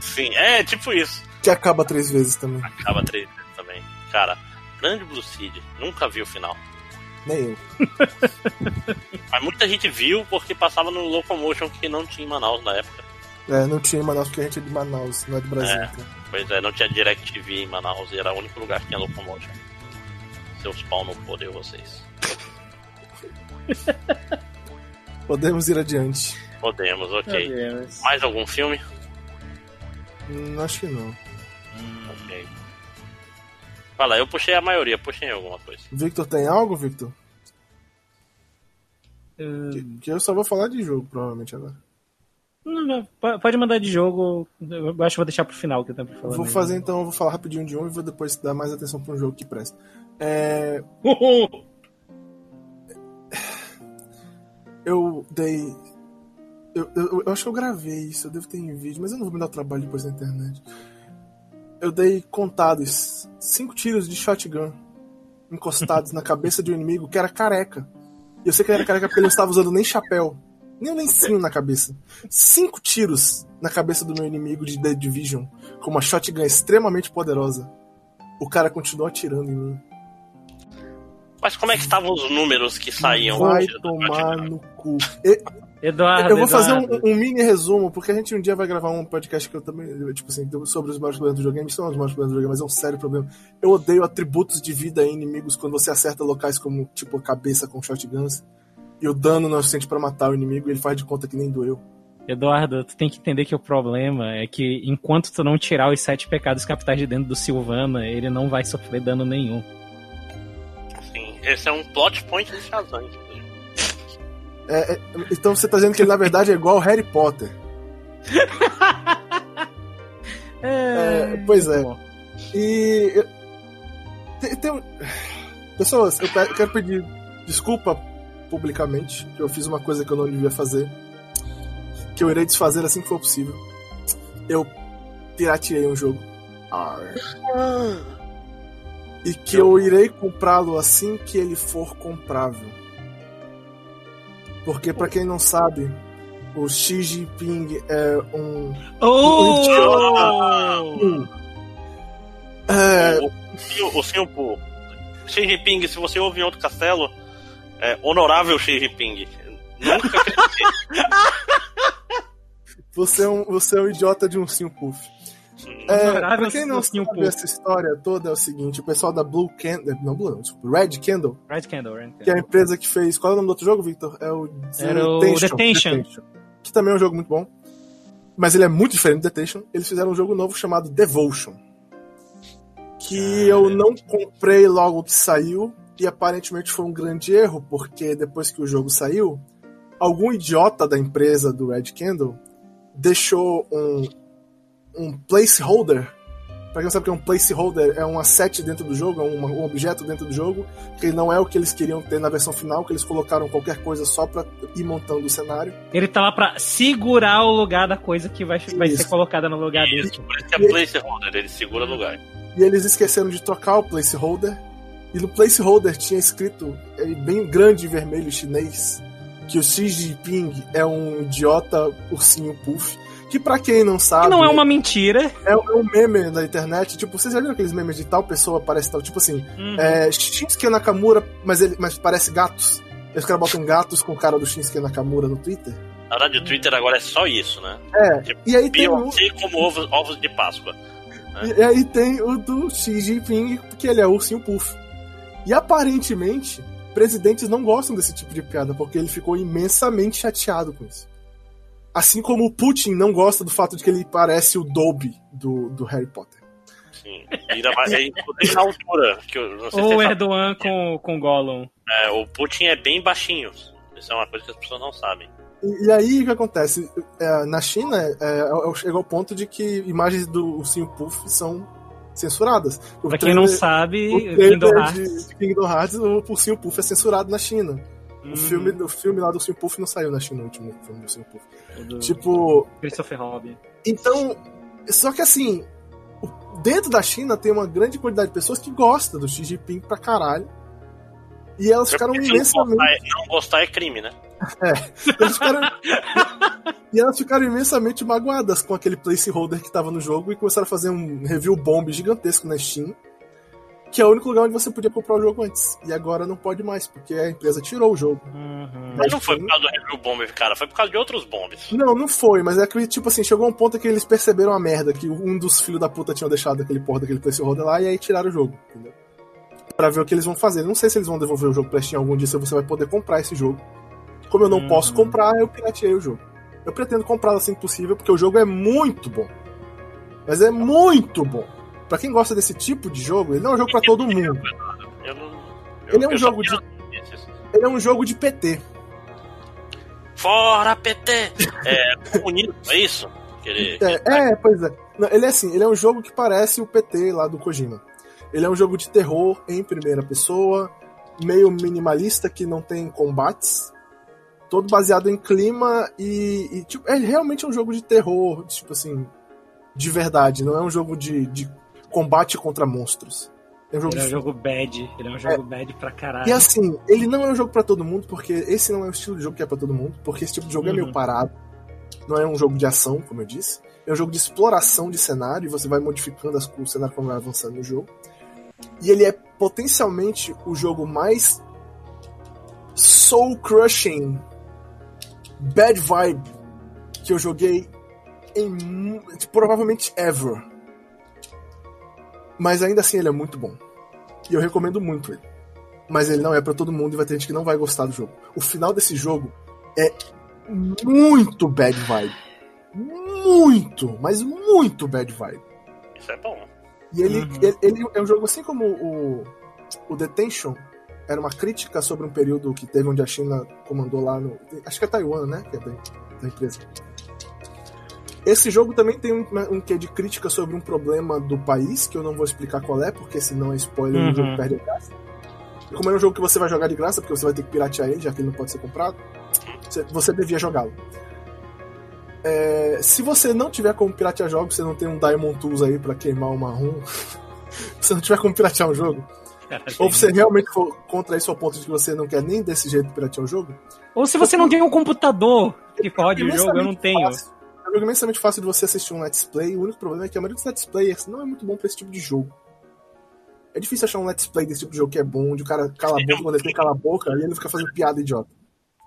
Sim, é tipo isso. Que acaba três vezes também. Acaba três vezes também. Cara, grande Blue Seed, nunca vi o final. Nem eu. [laughs] Mas muita gente viu porque passava no Locomotion que não tinha em Manaus na época. É, não tinha em Manaus porque a gente é de Manaus, não é do Brasil. É, então. Pois é, não tinha DirecTV em Manaus e era o único lugar que tinha Locomotion. Seus pau no poder vocês. [laughs] Podemos ir adiante. Podemos, ok. Podemos. Mais algum filme? Hum, acho que não. Hum, ok. Fala, eu puxei a maioria, puxei alguma coisa. Victor tem algo, Victor? Hum... Que, que, eu só vou falar de jogo, provavelmente, agora. Não, não, pode mandar de jogo. Eu acho que vou deixar pro final que eu tenho pra falar. Vou mesmo. fazer então, vou falar rapidinho de um e vou depois dar mais atenção pra um jogo que presta. É. [laughs] eu dei eu, eu, eu, acho que eu gravei isso, eu devo ter em vídeo, mas eu não vou me dar trabalho depois na internet. Eu dei contados cinco tiros de shotgun encostados na cabeça de um inimigo que era careca. E eu sei que ele era careca porque ele não estava usando nem chapéu, nem um lencinho na cabeça. Cinco tiros na cabeça do meu inimigo de The Division com uma shotgun extremamente poderosa. O cara continuou atirando em mim. Mas como é que estavam os números que saíam? Vai tomar no cu. E, Eduardo. Eu vou fazer um, um, mini resumo, porque a gente um dia vai gravar um podcast que eu também, tipo assim, sobre os maiores problemas do videogame. São os maiores problemas do videogame, mas é um sério problema. Eu odeio atributos de vida em inimigos quando você acerta locais como, tipo, a cabeça com shotguns. E o dano não é suficiente pra matar o inimigo e ele faz de conta que nem doeu. Eduardo, tu tem que entender que o problema é que enquanto tu não tirar os sete pecados capitais de dentro do Silvana, ele não vai sofrer dano nenhum. Sim, esse é um plot point de Shazam. É, é, então você tá dizendo que ele na verdade é igual Harry Potter. [laughs] é, pois é. E. Tem, tem, pessoas, eu quero pedir desculpa publicamente, que eu fiz uma coisa que eu não devia fazer. Que eu irei desfazer assim que for possível. Eu pirateei um jogo. E que eu irei comprá-lo assim que ele for comprável. Porque, para quem não sabe, o Xi Jinping é um. Oh! um- é, O, o Sim Poo. Xi Jinping, se você ouve em outro castelo, é honorável Xi Jinping. Nunca acreditei. [laughs] você, é um, você é um idiota de um sim puff. É, pra quem não ursinho sabe puff. essa história toda é o seguinte: o pessoal da Blue Candle. Não, Blue, não, desculpa, Red Candle, Red Candle, Red que é a Candle. empresa que fez. Qual é o nome do outro jogo, Victor? É o Era o Detention. Que também é um jogo muito bom. Mas ele é muito diferente do Detention. Eles fizeram um jogo novo chamado Devotion. Que eu não comprei logo que saiu. E aparentemente foi um grande erro, porque depois que o jogo saiu, algum idiota da empresa do Red Candle deixou um, um placeholder. Pra quem não sabe o que é um placeholder, é um asset dentro do jogo, é um, um objeto dentro do jogo, que não é o que eles queriam ter na versão final, que eles colocaram qualquer coisa só pra ir montando o cenário. Ele tá lá pra segurar o lugar da coisa que vai, vai Isso. ser colocada no lugar dele. Isso, por isso que é placeholder, ele segura lugar. E eles esqueceram de trocar o placeholder. E no placeholder tinha escrito, eh, bem grande vermelho chinês, que o Xi Jinping é um idiota ursinho puff. Que pra quem não sabe. Que não é uma mentira. é, é um meme na internet. Tipo, vocês já viram aqueles memes de tal pessoa parece tal? Tipo assim, Uhum. é, Shinsuke Nakamura, mas, ele, mas parece gatos. Os caras botam gatos com o cara do Shinsuke Nakamura no Twitter. Na verdade, o Twitter agora é só isso, né? É, Tipo, e aí tem o, como ovos, ovos de Páscoa. E aí tem o do Xi Jinping, que ele é ursinho puff. E aparentemente, presidentes não gostam desse tipo de piada, porque ele ficou imensamente chateado com isso. Assim como o Putin não gosta do fato de que ele parece o Dobby do, do Harry Potter. Sim. Ainda mais, é, inclusive na altura. Que eu, não sei Ou o Erdogan com, com Gollum. sabe, é, o Putin é bem baixinho. Isso é uma coisa que as pessoas não sabem. E, e aí o que acontece? É, na China, é, é, chegou ao ponto de que imagens do ursinho puff são censuradas. O Pra quem não trailer- sabe, o Kingdom trailer Hearts. de, de Kingdom Hearts, o ursinho puff é censurado na China. O, Hum, filme, o filme lá do Ursinho Puff não saiu na China, o último filme do Ursinho Puff. do Tipo, Christopher Robin. então. Só que assim, dentro da China tem uma grande quantidade de pessoas que gostam do Xi Jinping pra caralho. E elas ficaram Porque se não imensamente. gostar, é- não gostar é crime, né? Elas ficaram- e elas ficaram imensamente magoadas com aquele placeholder que tava no jogo e começaram a fazer um review bomb gigantesco na Steam. Que é o único lugar onde você podia comprar o jogo antes. E agora não pode mais, porque a empresa tirou o jogo. Uhum. Mas não foi por causa do review bomb, cara. Foi por causa de outros bombs. Não, não foi, mas é que, tipo assim, chegou um ponto que eles perceberam a merda, que um dos filhos da puta tinham deixado aquele porra daquele placeholder lá, e aí tiraram o jogo, entendeu? Pra ver o que eles vão fazer. Não sei se eles vão devolver o jogo pra Steam algum dia, se você vai poder comprar esse jogo. Como eu não Uhum. posso comprar, eu pirateei o jogo. Eu pretendo comprá-lo assim que possível, porque o jogo é muito bom. Mas é muito bom. Pra quem gosta desse tipo de jogo, ele não é um jogo pra todo mundo. Eu não, eu, Ele é um jogo de-. Ele é um jogo de PT. Fora PT! É comunismo, é isso? Que ele- É, é, pois é. Não, ele é assim, ele é um jogo que parece o PT lá do Kojima. Ele é um jogo de terror em primeira pessoa, meio minimalista que não tem combates, todo baseado em clima e, e, tipo, é realmente um jogo de terror, tipo assim, de verdade, não é um jogo de, de combate contra monstros. É um jogo Ele é um de jogo bad. Ele é um jogo bad pra caralho. e assim, ele não é um jogo pra todo mundo, porque esse não é o estilo de jogo que é pra todo mundo, porque esse tipo de jogo é Uhum. meio parado. Não é um jogo de ação, como eu disse. É um jogo de exploração de cenário, e você vai modificando as- o cenário como vai avançando no jogo. E ele é potencialmente o jogo mais soul crushing, bad vibe que eu joguei em mu- provavelmente ever. Mas ainda assim ele é muito bom. E eu recomendo muito ele. Mas ele não é pra todo mundo e vai ter gente que não vai gostar do jogo. O final desse jogo é muito bad vibe. Muito, mas muito bad vibe. Isso é bom. E ele, Uhum. ele, ele é um jogo assim como o, o Detention era uma crítica sobre um período que teve onde a China comandou lá no. Acho que é Taiwan, né? Que é da, da empresa. Esse jogo também tem um, um quê de crítica sobre um problema do país, que eu não vou explicar qual é, porque senão é spoiler e Uhum. o jogo perde a graça. E como é um jogo que você vai jogar de graça, porque você vai ter que piratear ele, já que ele não pode ser comprado, você, você devia jogá-lo. É, se você não tiver como piratear jogos, você não tem um Diamond Tools aí pra queimar uma ROM, [laughs] se não tiver como piratear um jogo, Ou você realmente for contra isso ao ponto de que você não quer nem desse jeito piratear o jogo. Ou se você não tem um computador que rode o jogo, eu não tenho. Fácil. É um jogo imensamente fácil de você assistir um Let's Play. O único problema é que a maioria dos Let's Players não é muito bom pra esse tipo de jogo. É difícil achar um Let's Play desse tipo de jogo que é bom, onde o cara cala a boca quando ele tem cala a boca e ele fica fazendo piada idiota.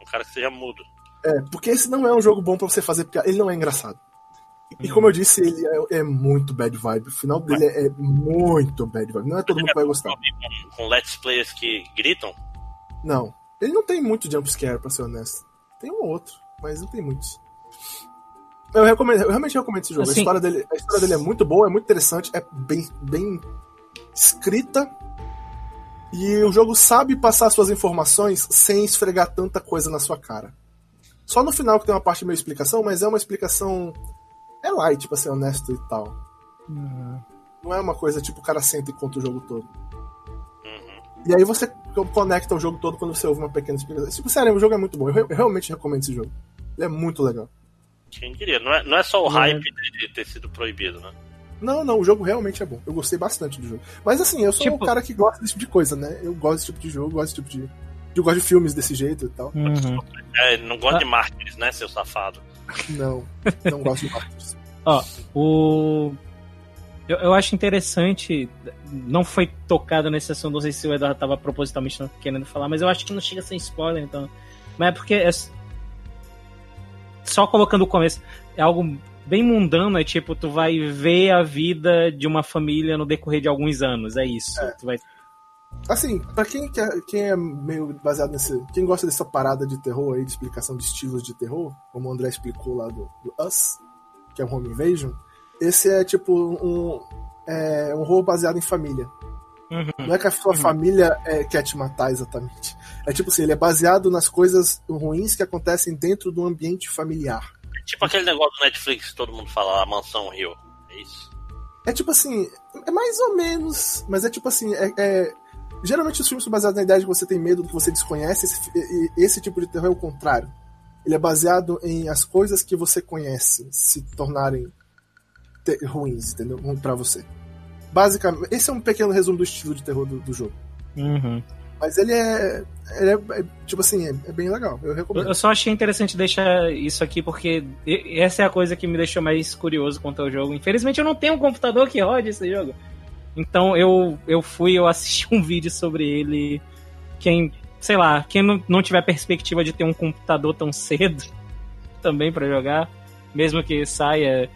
Um cara que seja mudo. É, porque esse não é um jogo bom pra você fazer piada. Ele não é engraçado. E como eu disse, ele é, é muito bad vibe. O final dele é, é muito bad vibe. Não é todo mundo que vai gostar. Com, com Let's Players que gritam? Não. Ele não tem muito jumpscare, pra ser honesto. Tem um ou outro, mas não tem muitos. Eu, recomendo, eu realmente recomendo esse jogo. Assim, a, história dele, a história dele é muito boa, é muito interessante, é bem, bem escrita. E o jogo sabe passar suas informações sem esfregar tanta coisa na sua cara. Só no final que tem uma parte meio explicação, mas é uma explicação. É light, pra ser honesto e tal. Uhum. Não é uma coisa tipo o cara senta e conta o jogo todo. Uhum. E aí você conecta o jogo todo quando você ouve uma pequena explicação. Tipo, sério, o jogo é muito bom. Eu, eu realmente recomendo esse jogo. Ele é muito legal. Quem diria? Não é, não é só o hype de ter sido proibido, né? Não, não, o jogo realmente é bom. Eu gostei bastante do jogo. Mas assim, eu sou Tipo- um cara que gosta desse tipo de coisa, né? Eu gosto desse tipo de jogo, gosto desse tipo de. Eu gosto de filmes desse jeito e tal. Uhum. É, não gosta Ah. de mártires, né, seu safado? Não, não gosto de Martyrs. Ó, o. Eu, eu acho interessante. Não foi tocado nesse assunto, não sei se o Eduardo tava propositalmente querendo falar, mas eu acho que não chega sem spoiler, então. Mas é porque. É... Só colocando o começo. É algo bem mundano, é tipo, tu vai ver a vida de uma família no decorrer de alguns anos. É isso. É. Tu vai... Assim, pra quem, quer, quem é meio baseado nesse. Quem gosta dessa parada de terror aí, de explicação de estilos de terror, como o André explicou lá do, do Us, que é o Home Invasion, esse é tipo um. É um horror baseado em família. Uhum. Não é que a sua família é, quer te matar exatamente. É tipo assim, ele é baseado nas coisas ruins que acontecem dentro do ambiente familiar. Tipo aquele negócio do Netflix que todo mundo fala, a Mansão Rio. É isso? É tipo assim, é mais ou menos, mas é tipo assim, é, é- geralmente os filmes são baseados na ideia de que você tem medo do que você desconhece, esse, esse tipo de terror é o contrário. Ele é baseado em as coisas que você conhece se tornarem ruins, entendeu? Ruim pra você. Basicamente, esse é um pequeno resumo do estilo de terror do, do jogo. Uhum. Mas ele é, ele é, é, tipo assim, é, é bem legal. Eu recomendo. eu só achei interessante deixar isso aqui porque essa é a coisa que me deixou mais curioso quanto ao jogo. Infelizmente eu não tenho um computador que rode esse jogo. Então eu, eu fui, eu assisti um vídeo sobre ele. Quem, sei lá, quem não, não tiver perspectiva de ter um computador tão cedo [laughs] também pra jogar, mesmo que saia.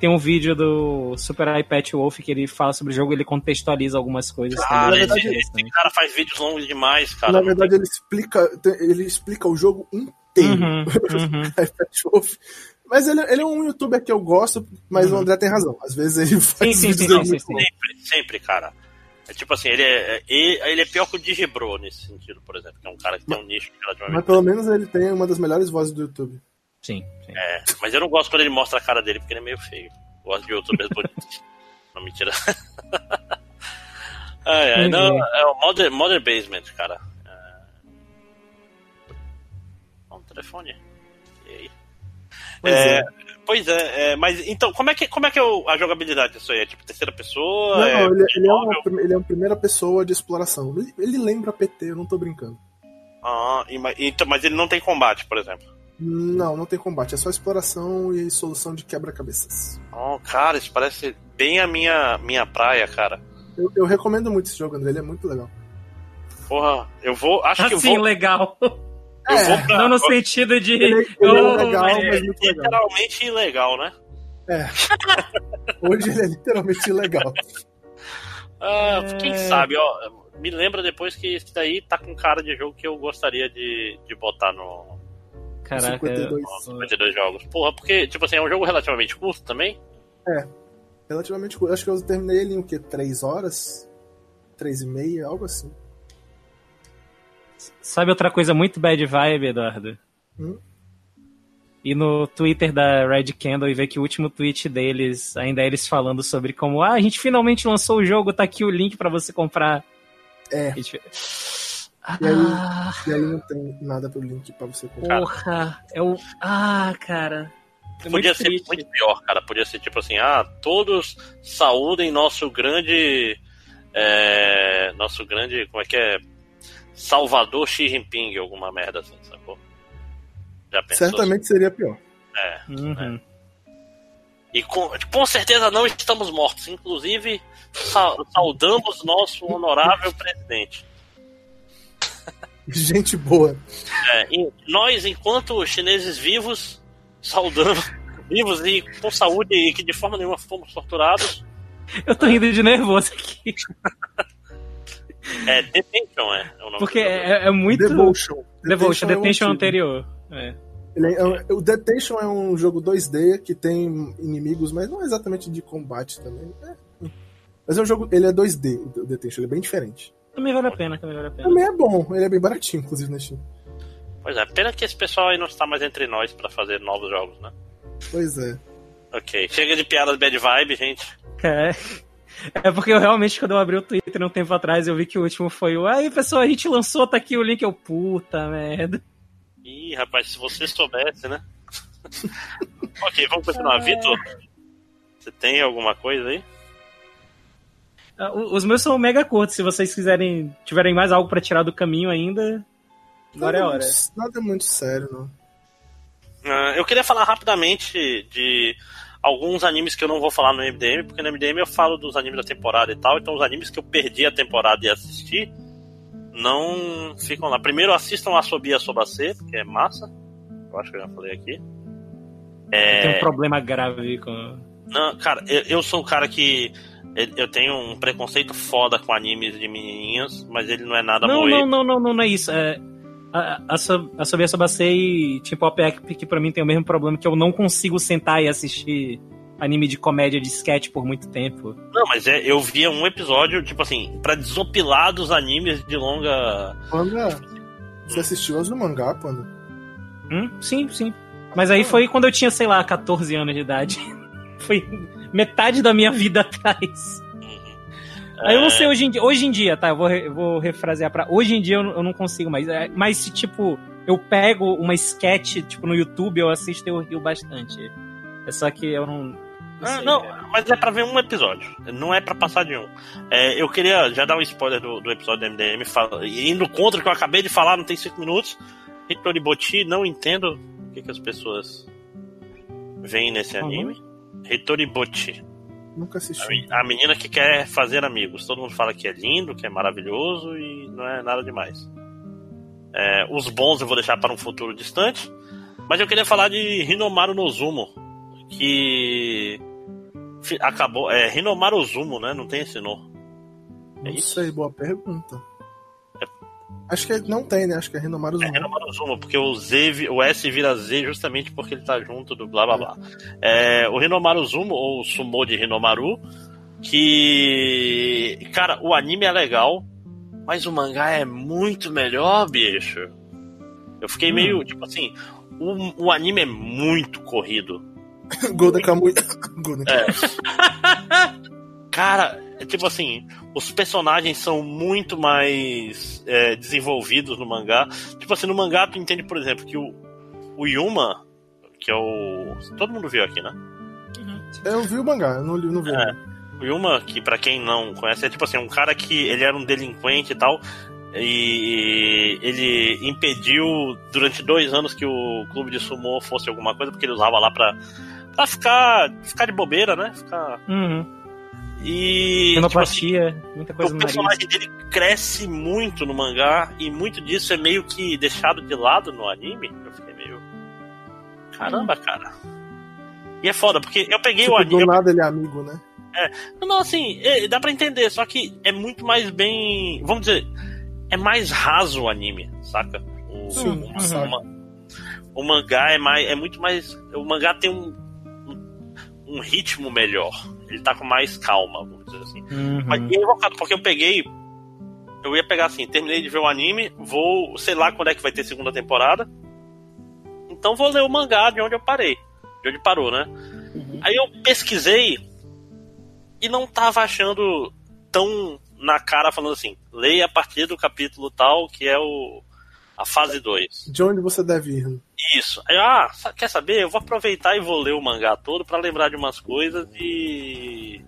Tem um vídeo do Super iPad Wolf que ele fala sobre o jogo, ele contextualiza algumas coisas. Cara, também. na verdade, esse, esse cara faz vídeos longos demais, cara. Na verdade, ele explica, ele explica o jogo inteiro. Uhum, uhum. [laughs] iPad Wolf. Mas ele, ele é um youtuber que eu gosto, mas Uhum. o André tem razão. Às vezes ele [laughs] faz sim, sim, sim, muito sim. Sempre, sempre, cara. É tipo assim, ele é, ele, ele é pior que o Digibro nesse sentido, por exemplo, que é um cara que tem um nicho Mas relativamente. pelo menos ele tem uma das melhores vozes do YouTube. Sim, sim. É, mas eu não gosto quando ele mostra a cara dele, porque ele é meio feio. Gosto de youtubers [laughs] bonitos. não, mentira. [laughs] ai, ai, não, Uhum. é o Mother, Mother Basement, cara. É... Um telefone. Pois É, é. Pois é, é, mas então, como é que, como é, que é a jogabilidade disso aí? É tipo terceira pessoa? Não, é, não, ele, ele é uma, ele é uma primeira pessoa de exploração. Ele, ele lembra PT, eu não tô brincando. Ah, e então, mas ele não tem combate, por exemplo. Não, não tem combate, é só exploração e solução de quebra-cabeças. Oh, cara, isso parece bem a minha, minha praia, cara. Eu, eu recomendo muito esse jogo, André, ele é muito legal. Porra, eu vou. Acho que eu Assim, vou. legal. Eu É, vou pra, Não no sentido de. Ele, ele é Oh, legal, mas- mas muito legal. literalmente ilegal, né? Hoje ele é literalmente ilegal. Ah, É. Quem sabe, ó. Me lembra depois que esse daí tá com cara de jogo que eu gostaria de, de botar no, Caraca. 52. nos 52 jogos. Porra, porque, tipo assim, é um jogo relativamente curto também. Relativamente curto. Acho que eu terminei ele em o quê? Três horas? Três e meia, algo assim. Sabe outra coisa muito bad vibe, Eduardo? Hum? E no Twitter da Red Candle e ver que o último tweet deles ainda é eles falando sobre como ah, a gente finalmente lançou o jogo, tá aqui o link pra você comprar. É. A gente- E aí- Ah, E aí não tem nada pro link pra você comprar. porra. É o. Ah, cara. É Podia muito ser triste. muito pior, cara. Podia ser tipo assim, ah, todos saúdem nosso grande é, nosso grande, como é que é? Salvador Xi Jinping, alguma merda assim, sacou? Já pensou? Certamente seria pior. É. Uhum. é. E com, com certeza não estamos mortos. Inclusive, saudamos nosso honorável presidente. [laughs] Gente boa. É, nós, enquanto chineses vivos, saudamos, vivos e com saúde e que de forma nenhuma fomos torturados. Eu tô rindo de nervoso aqui. [laughs] É, Detention é, é o nome Porque é, é, muito. Devotion. Devotion, Detention, é um anterior. É. É, o Detention é um jogo 2D que tem inimigos, mas não é exatamente de combate também. É. Mas é um jogo. Ele é 2D, o Detention, ele é bem diferente. Também vale a pena, também vale a pena. Também é bom, ele é bem baratinho, inclusive, na Steam. Pois é, pena que esse pessoal aí não está mais entre nós para fazer novos jogos, né? Pois é. Ok, chega de piadas bad vibe, gente. É. É porque eu realmente, quando eu abri o Twitter um tempo atrás, eu vi que o último foi o. Aí, pessoal, a gente lançou, tá aqui o link. Eu, puta merda. Ih, rapaz, se você soubesse, né? [laughs] ok, vamos continuar. É... Vitor, você tem alguma coisa aí? Ah, os meus são mega curtos. Se vocês quiserem, tiverem mais algo para tirar do caminho ainda, agora é hora. Muito, nada muito sério, não. Uh, eu queria falar rapidamente de alguns animes que eu não vou falar no MDM, porque no MDM eu falo dos animes da temporada e tal, então os animes que eu perdi a temporada e assisti não ficam lá. Primeiro assistam a Sobia Sobacê, que é massa. Eu acho que eu já falei aqui. É... Tem um problema grave com. Não, cara, eu, eu sou o cara que. Eu tenho um preconceito foda com animes de menininhas, mas ele não é nada Não, não, não, não, não, não é isso. É, a, a, a Sobia Sobacê e tipo a PEC, que pra mim tem o mesmo problema, que eu não consigo sentar e assistir anime de comédia de sketch por muito tempo. Não, mas é, eu via um episódio, tipo assim, para desopilar dos animes de longa. Panda, você assistiu os do mangá, Panda? Hum? Sim, sim. Mas aí foi quando eu tinha, sei lá, 14 anos de idade. [laughs] foi metade da minha vida atrás. Eu não sei hoje em dia, hoje em dia, tá? Eu vou, eu vou refrasear pra. Hoje em dia eu, eu não consigo mais. É, mas se, tipo, eu pego uma sketch, tipo, no YouTube, eu assisto e eu rio bastante. É só que eu não ah, não, mas é pra ver um episódio. Não é pra passar de um. É, eu queria já dar um spoiler do, do episódio do MDM, fala, indo contra o que eu acabei de falar, não tem cinco minutos. Hitori Boti, não entendo o que, que as pessoas veem nesse anime. Hitori Boti. Nunca assisti. A, menina que quer fazer amigos. Todo mundo fala que é lindo, que é maravilhoso e não é nada demais. É, os bons eu vou deixar para um futuro distante. Mas eu queria falar de Hinomaru Nozumo, que acabou. É Rinomaru Zumo, né? Não tem esse nome. É não sei, boa pergunta. É... Acho que não tem, né? Acho que é Rinomaru Zumo. É Rinomaru Zumo, porque o, Z, o S vira Z justamente porque ele tá junto do blá blá blá. É, o Rinomaru Zumo, ou Sumo de Rinomaru, que. Cara, o anime é legal, mas o mangá é muito melhor, bicho. Eu fiquei hum. meio, tipo assim, o, o anime é muito corrido. [laughs] Golden Kamuy. [laughs] Golden é. [laughs] Cara, é tipo assim, os personagens são muito mais é, desenvolvidos no mangá. Tipo assim, no mangá tu entende, por exemplo, que o, o Yuma, que é o. Todo mundo viu aqui, né? Uhum. Eu vi o mangá, eu não, não vi. É, o Yuma, que para quem não conhece, é tipo assim, um cara que ele era um delinquente e tal. E ele impediu durante dois anos que o clube de sumo fosse alguma coisa, porque ele usava lá pra pra ficar, ficar de bobeira, né? Ficar. Uhum. E. Tipo assim, muita coisa O personagem dele cresce muito no mangá e muito disso é meio que deixado de lado no anime. Eu fiquei meio. Caramba, cara. E é foda, porque eu peguei tipo, o anime. Do nada ele é amigo, né? É. Não, assim, é, dá pra entender, só que é muito mais bem. Vamos dizer, é mais raso o anime, saca? O, Sim, o, uhum. o mangá é mais. É muito mais. O mangá tem um um ritmo melhor. Ele tá com mais calma, vamos dizer assim. Uhum. Mas é invocado, porque eu peguei. Eu ia pegar assim, terminei de ver o anime, vou. sei lá quando é que vai ter segunda temporada. Então vou ler o mangá de onde eu parei. De onde parou, né? Uhum. Aí eu pesquisei e não tava achando tão na cara falando assim, leia a partir do capítulo tal, que é o a fase 2. De onde você deve ir? Isso. Aí, ah, quer saber? Eu vou aproveitar e vou ler o mangá todo para lembrar de umas coisas e.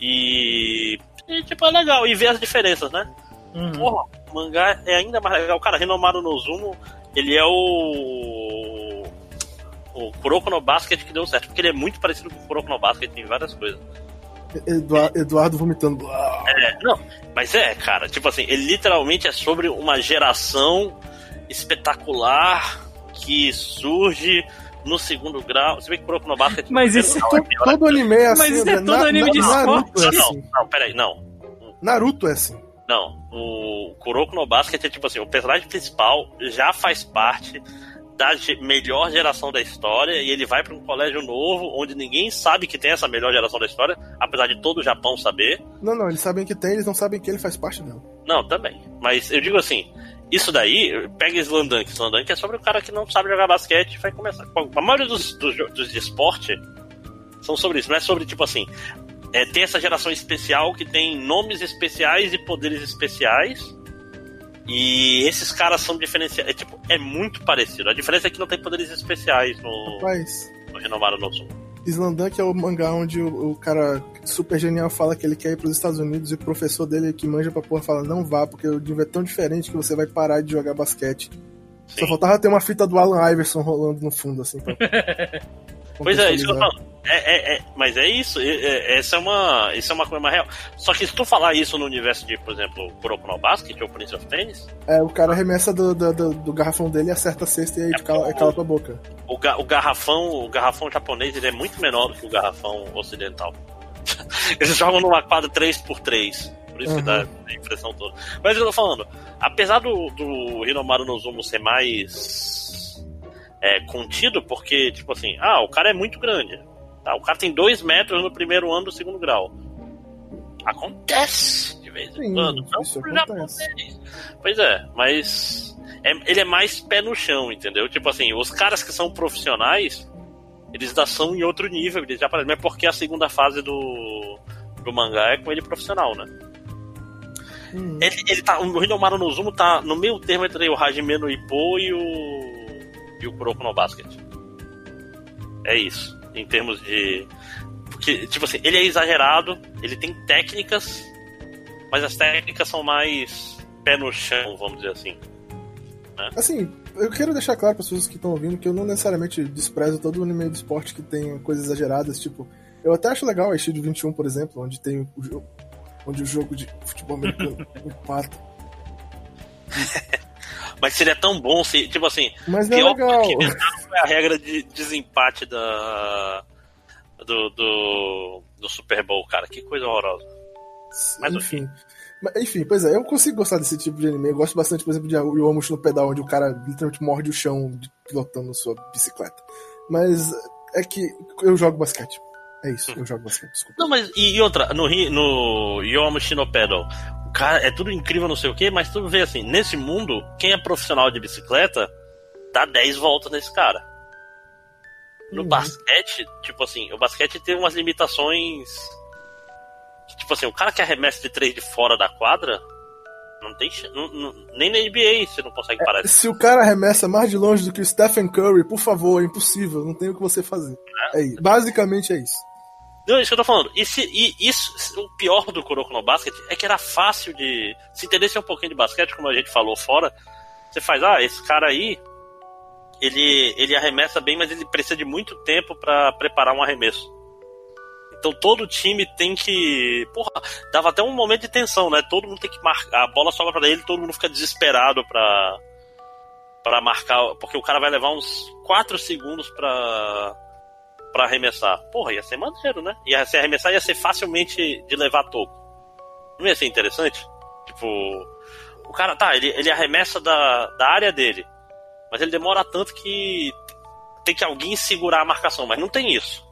E E, tipo, é legal. E ver as diferenças, né? Uhum. Porra, o mangá é ainda mais legal. Cara, Renomaru Nozumo, ele é o. O Kuroko no Basket que deu certo. Porque ele é muito parecido com o Kuroko no Basket em várias coisas. Eduardo, Eduardo vomitando. É, não, mas é, cara, tipo assim, ele literalmente é sobre uma geração espetacular que surge no segundo grau. Você vê que Kuroko no Basket. Mas isso não, todo, todo anime é assim. Mas isso é André. todo anime de Naruto é não, não, assim. não, peraí, não. Naruto é assim. Não, o Kuroko no Basket é tipo assim, o personagem principal já faz parte da ge- melhor geração da história e ele vai para um colégio novo onde ninguém sabe que tem essa melhor geração da história, apesar de todo o Japão saber. Não, não, eles sabem que tem, eles não sabem que ele faz parte dela. Não, também. Mas eu digo assim, isso daí, pega Slandunk. Slandunk é sobre o cara que não sabe jogar basquete e vai começar. A maioria dos, dos, dos de esporte são sobre isso, não é sobre tipo assim. É, tem essa geração especial que tem nomes especiais e poderes especiais. E esses caras são diferenciados. É, tipo, é muito parecido. A diferença é que não tem poderes especiais no, Rapaz, no Renomaru no. Slandunk é o mangá onde o, o cara super genial fala que ele quer ir pros Estados Unidos e o professor dele que manja pra porra fala, não vá, porque o nível é tão diferente que você vai parar de jogar basquete. Só Sim. faltava ter uma fita do Alan Iverson rolando no fundo, assim. Pra [laughs] Pois é, isso que eu falo. É, é, é, mas é isso, é, é- essa é uma, isso é uma coisa mais real. Só que se tu falar isso no universo de, por exemplo, Kuroko no Basket ou Prince of Tennis, É, o cara arremessa do, do, do- do garrafão dele e acerta a cesta e aí É cala, como- cala tua boca. o, ga- o garrafão, o garrafão japonês ele é muito menor do que o garrafão ocidental. [laughs] Eles jogam numa quadra 3x3. Por isso que Uhum. dá a impressão toda. Mas eu tô falando, apesar do, do Hinomaru Nozumo ser mais é, contido, porque, tipo assim, ah, o cara é muito grande. Tá, o cara tem 2 metros no primeiro ano do segundo grau. Acontece de vez em quando. Não isso pro acontece. japonês. Pois é, mas é- ele é mais pé no chão, entendeu? Tipo assim, os caras que são profissionais, eles ainda são em outro nível, eles já aparecem. Mas é porque a segunda fase do, do mangá é com ele profissional, né? Hum. Ele, ele tá, o Hinomaru Nozumo tá no meio termo entre o Hajime no Ippo e o, e o Kuroko no Basket. É isso, em termos de... Porque, tipo assim, ele é exagerado, ele tem técnicas, mas as técnicas são mais pé no chão, vamos dizer assim. Assim, eu quero deixar claro para as pessoas que estão ouvindo que eu não necessariamente desprezo todo o anime de esporte que tem coisas exageradas, tipo, eu até acho legal a Shield 21, por exemplo, onde tem o jogo, onde o jogo de futebol americano [laughs] empata. [laughs] Mas seria tão bom se, tipo assim, Mas não é legal. que foi a regra de desempate da, do, do, do Super Bowl, cara. Que coisa horrorosa. Mas enfim. Mas, enfim, pois é, eu consigo gostar desse tipo de anime. Eu gosto bastante, por exemplo, de Yomushi no pedal, onde o cara literalmente morde o chão pilotando sua bicicleta. Mas é que eu jogo basquete. É isso, eu jogo basquete, desculpa. Não, mas e, outra, no, no Yomushi no Pedal, o cara é tudo incrível, não sei o que, mas tu vê assim, nesse mundo, quem é profissional de bicicleta dá 10 voltas nesse cara. No Uhum. basquete, tipo assim, o basquete tem umas limitações. Que, tipo assim, o cara que arremessa de 3 de fora da quadra, não tem. não- não- nem na NBA você não consegue parar. Se o cara arremessa mais de longe do que o Stephen Curry, por favor, é impossível, não tem o que você fazer. É isso. Basicamente é isso. Não, isso que eu tô falando. E, se, e isso, o pior do Kuroko no Basket é que era fácil de. Se entendesse um pouquinho de basquete, como a gente falou fora, você faz, ah, esse cara aí, ele, ele arremessa bem, mas ele precisa de muito tempo pra preparar um arremesso. Então todo time tem que. Porra, dava até um momento de tensão, né? Todo mundo tem que marcar. A bola sobra pra ele, todo mundo fica desesperado pra. para marcar. Porque o cara vai levar uns 4 segundos pra pra arremessar. Porra, ia ser maneiro, né? Ia ser arremessar, ia ser facilmente de levar toco. Não ia ser interessante? Tipo, o cara, tá, ele, ele arremessa da, da área dele, mas ele demora tanto que tem que alguém segurar a marcação, mas não tem isso.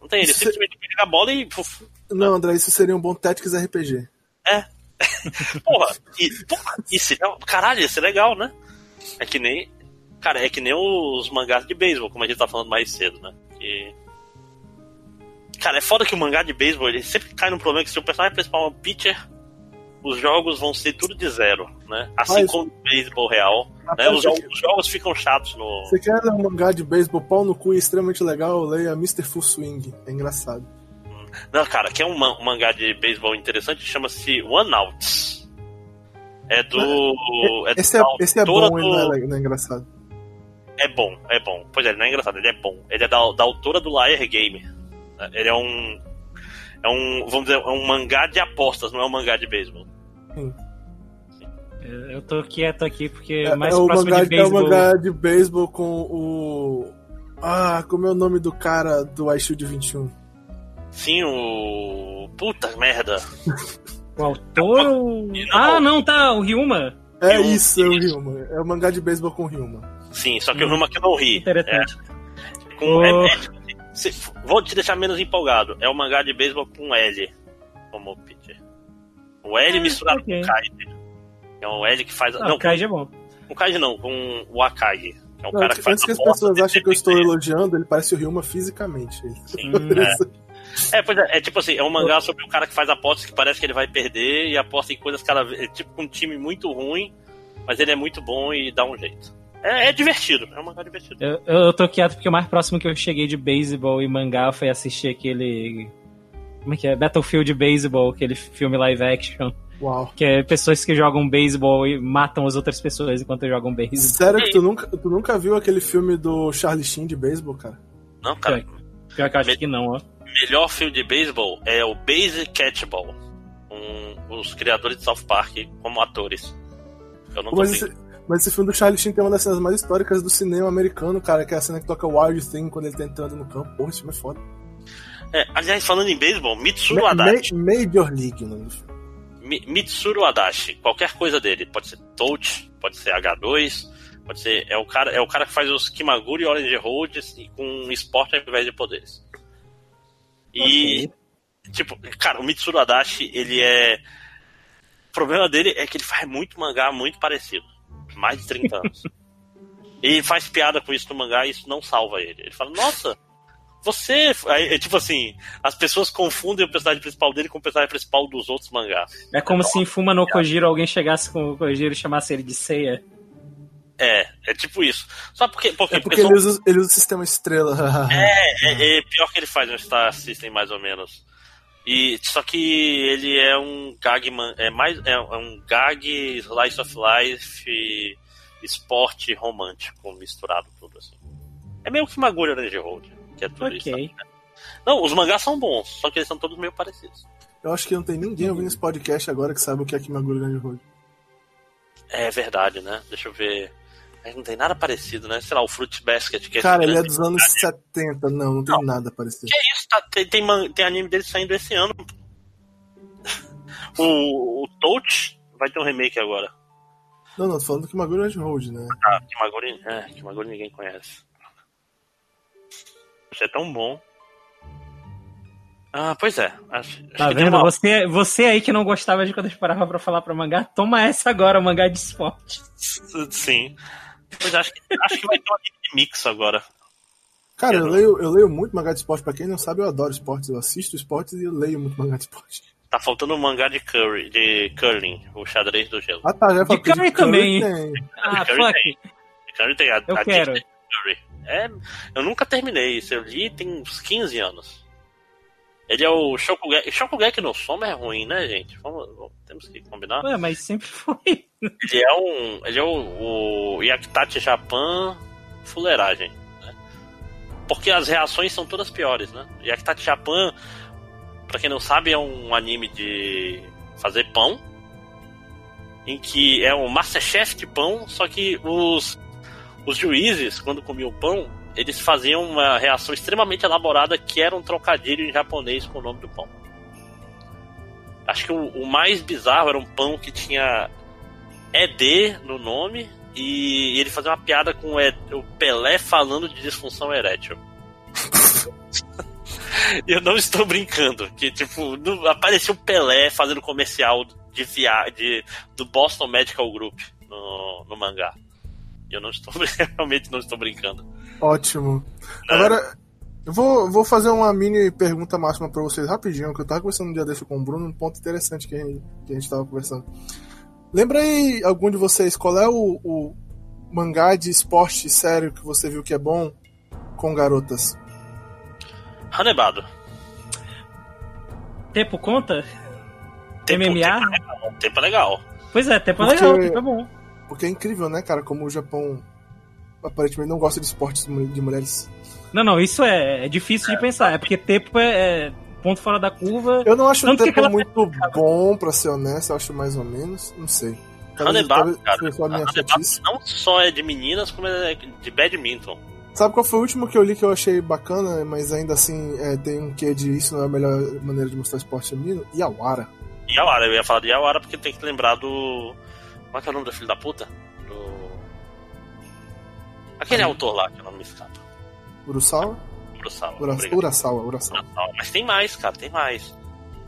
Não tem, ele Isso- simplesmente pega a bola e. Não, André, isso seria um bom Tactics RPG. [laughs] Porra, e, porra, isso é, caralho, isso é legal, né? É que nem. Cara, é que nem os mangás de beisebol, como a gente tá falando mais cedo, né? Que. Cara, é foda que o mangá de beisebol ele sempre cai num problema que se o personagem principal é um pitcher, os jogos vão ser tudo de zero, né? Assim Mas- como no beisebol real. Né? Rapaz, Os, jogos, os jogos ficam chatos no. Você quer ler um mangá de beisebol pau no cu extremamente legal? Leia Mr. Full Swing. É engraçado. Não, cara, que é um, um mangá de beisebol interessante, chama-se One Outs. É do. [laughs] É esse, é, esse é bom, do... não, é, não é engraçado. É bom, é bom. Pois é, ele não é engraçado, ele é bom. Ele é da, da autora do Liar Game. Ele é um. É um. Vamos dizer, é um mangá de apostas, não é um mangá de beisebol. Sim. Eu tô quieto aqui porque é, mais é próximo mangá, de beisebol. É o mangá de beisebol com o. Ah, como é o nome do cara do iShield 21? Sim, o. Puta merda. o autor. Não, ah, não, tá, o Ryuma. É Ryuma, isso, é o Ryuma. É o mangá de beisebol com o Ryuma. Sim, só que hum. o Ryuma que não ri. Interessante. É, com, oh. é, é, vou te deixar menos empolgado. É o mangá de beisebol com L. Como Peter. O L ah, misturado okay. com Kaide. É o L que faz. Ah, não, o Kaide é bom. Com o Kaide não, com o Akagi. É um não, cara que faz antes que as pessoas achem que eu estou elogiando, ele parece o Ryuma fisicamente. Sim, é. é, pois é, é tipo assim, é um mangá sobre um cara que faz apostas que parece que ele vai perder e aposta em coisas cada vez. É tipo um time muito ruim, mas ele é muito bom e dá um jeito. É, é divertido, é um mangá divertido. Eu, eu tô quieto porque o mais próximo que eu cheguei de beisebol e mangá foi assistir aquele. Como é que é? Battlefield Baseball, aquele filme live action. Uau. Que é pessoas que jogam beisebol e matam as outras pessoas enquanto jogam beisebol. Sério que tu nunca, tu nunca viu aquele filme do Charlie Sheen de beisebol, cara? Não, cara. Pior que eu acho Me que não, ó. Melhor filme de beisebol é o Base Catchball. Com os criadores de South Park como atores. Eu não mas, esse, mas esse filme do Charlie Sheen tem uma das cenas mais históricas do cinema americano, cara, que é a cena que toca Wild Thing quando ele tá entrando no campo. Porra, esse filme é foda. É, aliás, falando em beisebol, Mitsuru Adachi. Ma Major League, o nome do filme. Mitsuru Adachi, qualquer coisa dele, pode ser Touch, pode ser H2, pode ser é o cara é o cara que faz os Kimaguri Orange Roads com esporte ao invés de poderes. E okay. tipo, cara, o Mitsuru Adachi, ele é o problema dele é que ele faz muito mangá muito parecido, mais de 30 anos. ele faz piada com isso no mangá e isso não salva ele. Ele fala: "Nossa, você. É, tipo assim, as pessoas confundem o personagem principal dele com o personagem principal dos outros mangás. É como se em Fuma no Kojiro alguém chegasse com o Kojiro e chamasse ele de Seiya. É, é tipo isso. Só porque. porque, é porque, porque ele, usa, ele usa o sistema estrela. [laughs] é, é, é, pior que ele faz no Star System, mais ou menos. E, só que ele é um gag. É, mais, é, um gag, slice of life, esporte romântico misturado tudo assim. É meio que uma agulha de Road que é tudo okay. isso. Né? Não, os mangás são bons, só que eles são todos meio parecidos. Eu acho que não tem ninguém ouvindo esse podcast agora que sabe o que é Kimagure Grande Road. É verdade, né? Deixa eu ver. Não tem nada parecido, né? Sei lá, o Fruit Basket. Que é Cara, ele é dos anos 70, não, não tem não. nada parecido. Que isso? Tá, tem, tem, tem anime dele saindo esse ano. [laughs] o, o Touch vai ter um remake agora. Não, não, tô falando do Kimagure Grande Road, né? Ah, Kimagure, é, Kimagure ninguém conhece. Isso é tão bom. Ah, pois é. Acho, tá acho vendo? Uma... Você, você aí que não gostava de quando eu esperava pra falar pra mangá, toma essa agora, mangá de esporte. Sim. Pois acho que, acho que vai ter um anime de mix agora. Cara, eu, eu leio, eu leio muito mangá de esporte. Pra quem não sabe, eu adoro esportes. Eu assisto esportes e eu leio muito mangá de esporte. Tá faltando um mangá de curry, de curling, o xadrez do gelo. Ah, tá, já de curry também. Tem. Ah, de curry tem. De curry tem. A, eu a quero. Curry. É, eu nunca terminei isso. Eu li tem uns 15 anos. Ele é o Shokugeki. Shokugeki no Soma é ruim, né, gente? Vamos, temos que combinar. Ué, mas sempre foi. Ele é um. Ele é o, o Yakitachi Japan fuleiragem. Né? Porque as reações são todas piores, né? Yakitachi Japan, pra quem não sabe, é um anime de fazer pão. Em que é um Masterchef de pão, só que os os juízes, quando comiam pão, eles faziam uma reação extremamente elaborada que era um trocadilho em japonês com o nome do pão. Acho que o, o mais bizarro era um pão que tinha ED no nome e ele fazia uma piada com o Pelé falando de disfunção erétil. [laughs] eu não estou brincando. Que, tipo, apareceu o Pelé fazendo comercial de, via, de do Boston Medical Group no, no mangá. Eu não estou [laughs] realmente não estou brincando. Ótimo. Agora, eu vou, vou fazer uma mini pergunta máxima para vocês rapidinho, que eu tava conversando um dia desse com o Bruno, um ponto interessante que a gente, que a gente tava conversando. Lembra aí, algum de vocês, qual é o, o mangá de esporte sério que você viu que é bom com garotas? Hanebado. Tempo conta? Tempo, MMA? Tempo é legal. Tempo legal. Pois é, tempo é legal, tempo é bom. Porque é incrível, né, cara, como o Japão aparentemente não gosta de esportes de mu- de mulheres. Não, não, isso é, é difícil de pensar. É porque tempo é, é ponto fora da curva. Eu não acho o Tanto que tempo aquela- muito [laughs] bom, pra ser honesto, eu acho mais ou menos, não sei. Talvez cara. não só é de meninas, como é de badminton. Sabe qual foi o último que eu li que eu achei bacana, mas ainda assim é, tem um quê de isso não é a melhor maneira de mostrar esporte feminino? Yawara. Yawara, eu ia falar de Yawara porque tem que lembrar do. Como é que é o nome do filho da puta? Aquele autor lá que o nome me escapa. Urasawa? Urasawa. Ura- obrigado. Urasawa, Urasawa. Mas tem mais, cara, tem mais.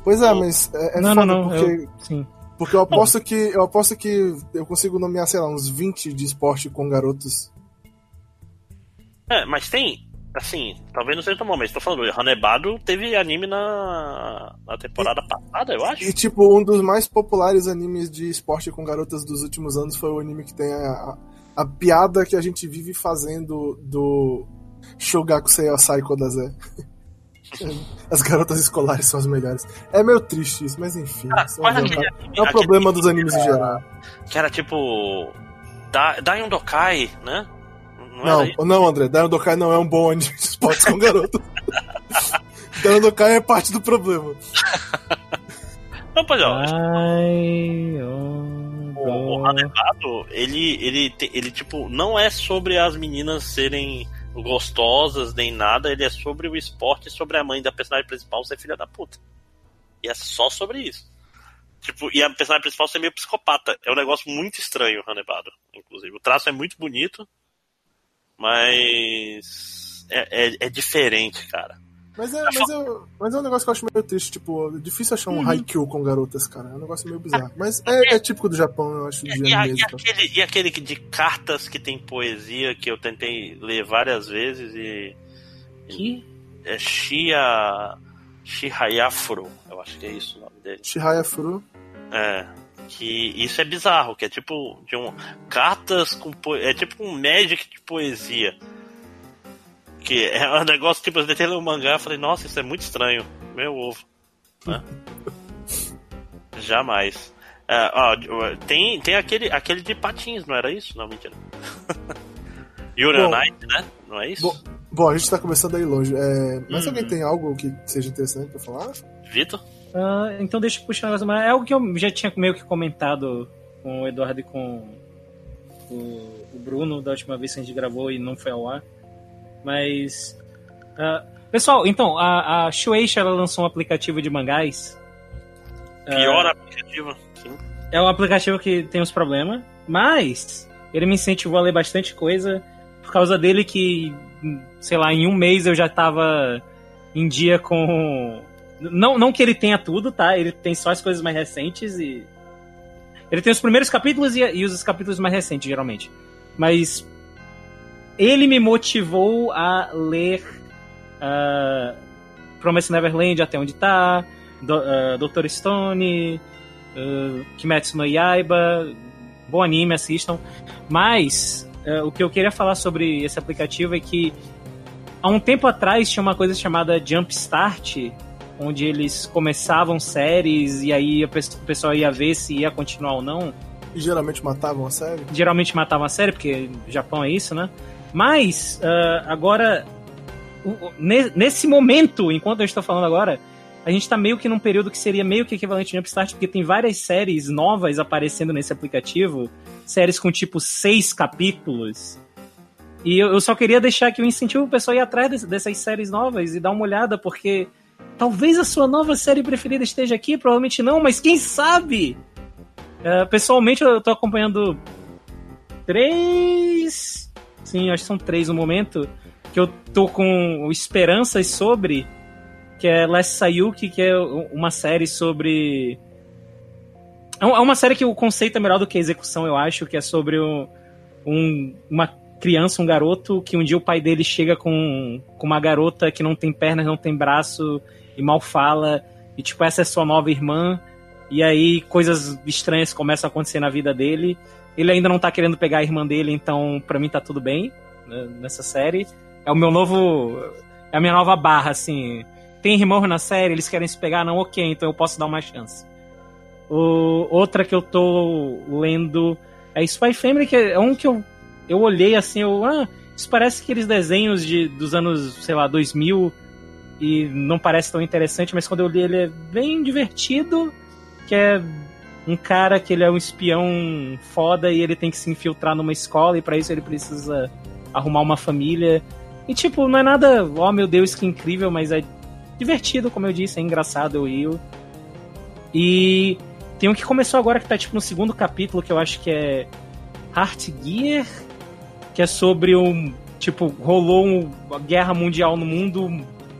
Pois é, mas é, é não, foda não, não. porque, eu- sim. porque eu aposto que eu aposto que eu consigo nomear, sei lá, uns 20 de esporte com garotos. É, mas tem. Assim, talvez não seja tão bom, mas tô falando, Hanebado teve anime na, na temporada passada, eu acho. E tipo, um dos mais populares animes de esporte com garotas dos últimos anos foi o anime que tem a, a, a piada que a gente vive fazendo do Shogakusei Psycho da Zé. [laughs] As garotas escolares são as melhores. É meio triste isso, mas enfim. Ah, é, um- aquele- é o aquele- problema dos animes em geral. Que era tipo. Da, Daiun Dokai, né? Não, Não, não, André, Daion Dokai não é um bom anime de esportes com garotas. [laughs] Daion Dokai é parte do problema. Não, pois é, ó, Ai, o, o Hanebado, ele, ele, ele, tipo, não é sobre as meninas serem gostosas nem nada, ele é sobre o esporte e sobre a mãe da personagem principal ser filha da puta. E é só sobre isso. Tipo, e a personagem principal ser meio psicopata. É um negócio muito estranho, o Hanebado, inclusive. O traço é muito bonito, mas é, é, é diferente, cara. Mas é, mas, é, mas é um negócio que eu acho meio triste, tipo, é difícil achar um Haikyuu com garotas, cara. É um negócio meio bizarro. Mas é, é típico do Japão, eu acho, de E, a- e mesmo. aquele, e aquele de cartas que tem poesia que eu tentei ler várias vezes e. que? É Shia. Shihayafuro, eu acho que é isso o nome dele. Shihaya Furu. É. Que isso é bizarro, que é tipo de um. Cartas com po... É tipo um Magic de poesia. Que é um negócio, tipo, eu tentei ler o mangá e falei, nossa, isso é muito estranho. Meu ovo. Né? [laughs] Jamais. É, ó, tem, tem aquele, aquele de patins, não era isso? Não, mentira. [laughs] Ice, né? Não é isso? Bom, bom, a gente tá começando aí longe. É, mas Uhum. alguém tem algo que seja interessante pra falar? Vitor? Ah, então deixa eu puxar um negócio mais. É algo que eu já tinha meio que comentado com o Eduardo e com o, o Bruno da última vez que a gente gravou e não foi ao ar. Mas. ah, pessoal, então, a, a Shueisha ela lançou um aplicativo de mangás. Pior aplicativo. Sim. É um aplicativo que tem uns problemas, mas ele me incentivou a ler bastante coisa. Por causa dele que, sei lá, em um mês eu já tava em dia com. Não, não que ele tenha tudo, tá? Ele tem só as coisas mais recentes e. Ele tem os primeiros capítulos e, e os capítulos mais recentes, geralmente. Mas ele me motivou a ler uh, Promise Neverland até onde tá, Do, uh, Dr. Stone, uh, Kimetsu no Yaiba, bom anime, assistam. Mas uh, o que eu queria falar sobre esse aplicativo é que há um tempo atrás tinha uma coisa chamada Jumpstart, onde eles começavam séries e aí o pessoal ia ver se ia continuar ou não. E geralmente matavam a série? Geralmente matavam a série, porque Japão é isso, né? Mas uh, agora, o- o- ne- nesse momento, enquanto eu estou falando agora, a gente tá meio que num período que seria meio que equivalente ao Jumpstart, porque tem várias séries novas aparecendo nesse aplicativo, séries com tipo seis capítulos. E eu, eu só queria deixar aqui o incentivo o pessoal ir atrás desse- dessas séries novas e dar uma olhada, porque talvez a sua nova série preferida esteja aqui, provavelmente não, mas quem sabe? É, pessoalmente eu tô acompanhando três. Sim, acho que são três no momento. Que eu tô com esperanças sobre. Que é Last Sayuki, que é uma série sobre. É é uma série que o conceito é melhor do que a execução, eu acho, que é sobre um, um- uma criança, um garoto, que um dia o pai dele chega com, com uma garota que não tem pernas, não tem braço e mal fala. E tipo, essa é sua nova irmã. E aí coisas estranhas começam a acontecer na vida dele. Ele ainda não tá querendo pegar a irmã dele, então pra mim tá tudo bem né, nessa série. É o meu novo. É a minha nova barra, assim. tem irmão na série, eles querem se pegar, não, ok, então eu posso dar uma chance. O, outra que eu tô lendo é Spy Family, que é um que eu, eu olhei assim, eu, ah, isso parece aqueles desenhos de, dos anos, sei lá, 2000 e não parece tão interessante, mas quando eu li ele é bem divertido, que é um cara que ele é um espião foda e ele tem que se infiltrar numa escola e para isso ele precisa arrumar uma família. E tipo, não é nada, oh meu Deus, que incrível, mas é divertido, como eu disse, é engraçado, eu rio. E tem um que começou agora que tá tipo no segundo capítulo, que eu acho que é Heart Gear, que é sobre um. Tipo, rolou uma guerra mundial no mundo,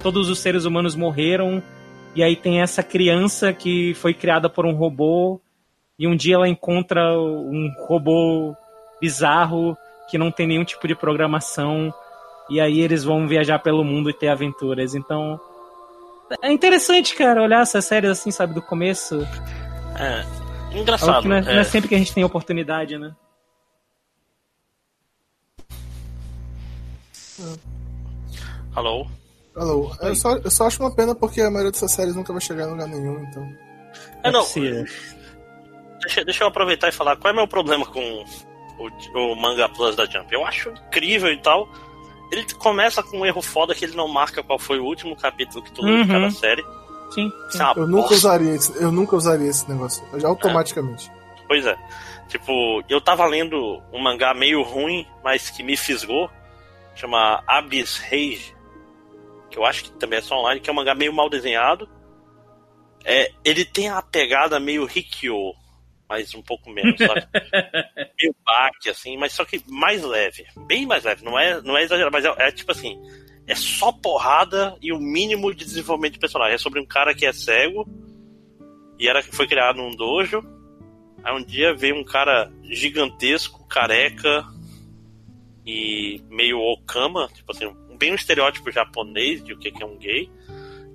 todos os seres humanos morreram, e aí tem essa criança que foi criada por um robô, e um dia ela encontra um robô bizarro que não tem nenhum tipo de programação, e aí eles vão viajar pelo mundo e ter aventuras. Então. É interessante, cara, olhar essas séries assim, sabe, do começo. É. Engraçado. Não é, é... não é sempre que a gente tem oportunidade, né? Alô? Alô. Eu só, eu só acho uma pena porque a maioria dessas séries nunca vai chegar em lugar nenhum, então. É, não. Deixa, deixa eu aproveitar e falar qual é o meu problema com o, o Manga Plus da Jump. Eu acho incrível e tal. Ele começa com um erro foda que ele não marca qual foi o último capítulo que tu leu Uhum. de cada série. Sim. Isso é Eu nunca bosta. usaria esse, eu nunca usaria esse negócio. Eu já automaticamente. Pois é. Tipo, eu tava lendo um mangá meio ruim, mas que me fisgou. Chama Abyss Rage. Que eu acho que também é só online, que é um mangá meio mal desenhado. É, ele tem a pegada meio Rikyo, mas um pouco menos, sabe? [laughs] meio baque, assim, mas só que mais leve. Bem mais leve. Não é, não é exagerado, mas é, é tipo assim. É só porrada e o mínimo de desenvolvimento de personagem. É sobre um cara que é cego e era, foi criado num dojo. Aí um dia veio um cara gigantesco, careca e meio okama, tipo assim, bem um estereótipo japonês de o que que é um gay,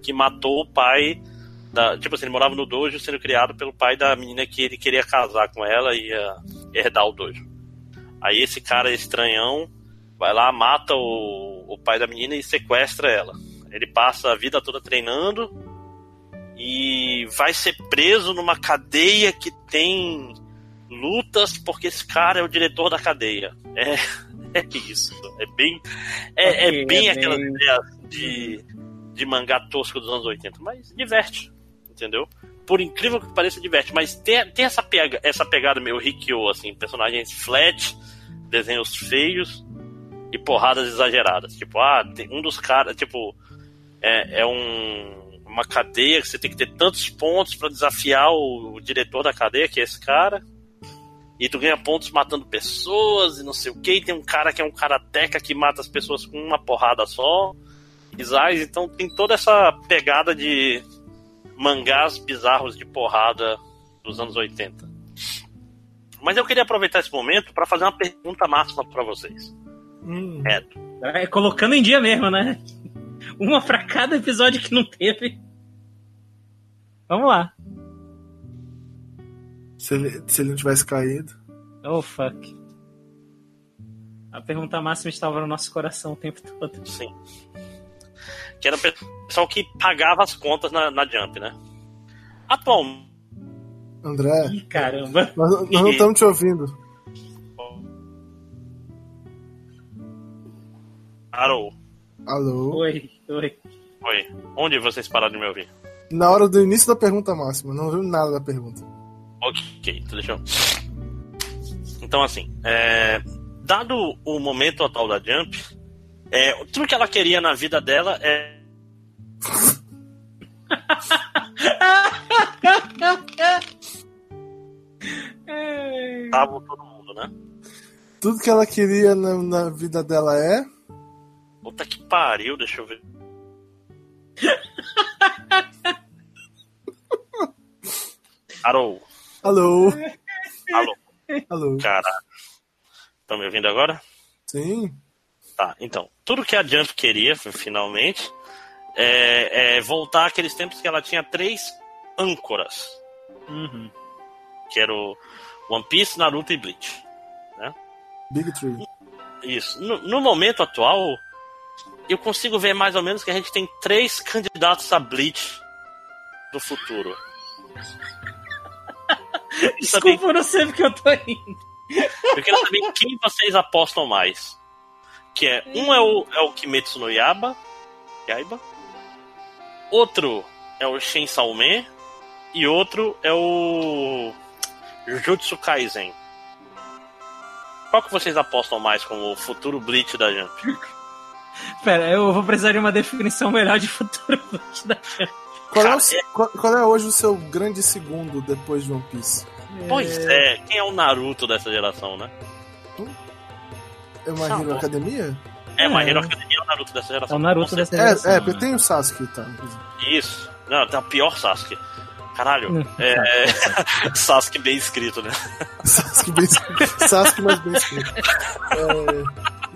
que matou o pai da, tipo assim, ele morava no dojo sendo criado pelo pai da menina que ele queria casar com ela e ia herdar o dojo. Aí esse cara estranhão vai lá, mata o, o pai da menina e sequestra ela. Ele passa a vida toda treinando e vai ser preso numa cadeia que tem lutas porque esse cara é o diretor da cadeia. É, [laughs] é isso. É bem, é, Ok, é bem é aquela bem- ideia de, de mangá tosco dos anos 80, mas diverte, entendeu? Por incrível que pareça, diverte, mas tem, tem essa, pega, essa pegada meio Rikyo, assim, personagens flat, desenhos feios e porradas exageradas. Tipo, ah, tem um dos caras, tipo, é, é um, uma cadeia que você tem que ter tantos pontos pra desafiar o, o diretor da cadeia, que é esse cara. E tu ganha pontos matando pessoas e não sei o que. Tem um cara que é um karateca que mata as pessoas com uma porrada só. Isais, então tem toda essa pegada de mangás bizarros de porrada dos anos 80. Mas eu queria aproveitar esse momento para fazer uma pergunta máxima para vocês. Hum. É, É, colocando em dia mesmo, né? Uma pra cada episódio que não teve. Vamos lá. Se, ele, se ele não tivesse caído. Oh, fuck. A pergunta máxima estava no nosso coração o tempo todo. Sim. Que era o pessoal que pagava as contas na, na Jump, né? Atualmente, André, Ih, caramba. nós, nós não estamos te ouvindo. Arou. Alô? Oi, oi. Oi. Onde vocês pararam de me ouvir? Na hora do início da pergunta máxima, não viu nada da pergunta. Ok, então deixa eu. Então, assim, é, dado o momento atual da Jump, é, tudo que ela queria na vida dela é. Tava todo mundo, né? Tudo que ela queria na, na vida dela é. Puta que pariu, deixa eu ver. [laughs] Arou. Alô? Alô, Alô? cara. Estão me ouvindo agora? Sim? Tá, então. Tudo que a Jump queria, finalmente, é, é voltar àqueles tempos que ela tinha três âncoras. Uhum. Que era o One Piece, Naruto e Bleach. Big Tree. Isso. No, no momento atual, eu consigo ver mais ou menos que a gente tem três candidatos a Bleach do futuro. [laughs] Desculpa, eu não sei porque eu tô indo. Eu quero saber quem vocês apostam mais. Que é, um é o, é o Kimetsu no Yaba, Yaiba. Outro é o Shin Salme. E outro é o Jujutsu Kaisen. Qual que vocês apostam mais como o futuro Bleach da Jump? [laughs] Pera, eu vou precisar de uma definição melhor de futuro [laughs] Bleach da Jump. Qual é, o, qual, qual é hoje o seu grande segundo depois de One Piece? Pois é, quem é o Naruto dessa geração, né? É uma Tá Hero bom. Academia? É, É. Hero Academia é o Naruto dessa É geração. o Naruto dessa É, geração. é, porque tem o Sasuke, tá? Isso. Não, tem o pior Sasuke. Caralho. Hum, É, [laughs] Sasuke bem escrito, né? [laughs] Sasuke, bem, Sasuke mais bem escrito.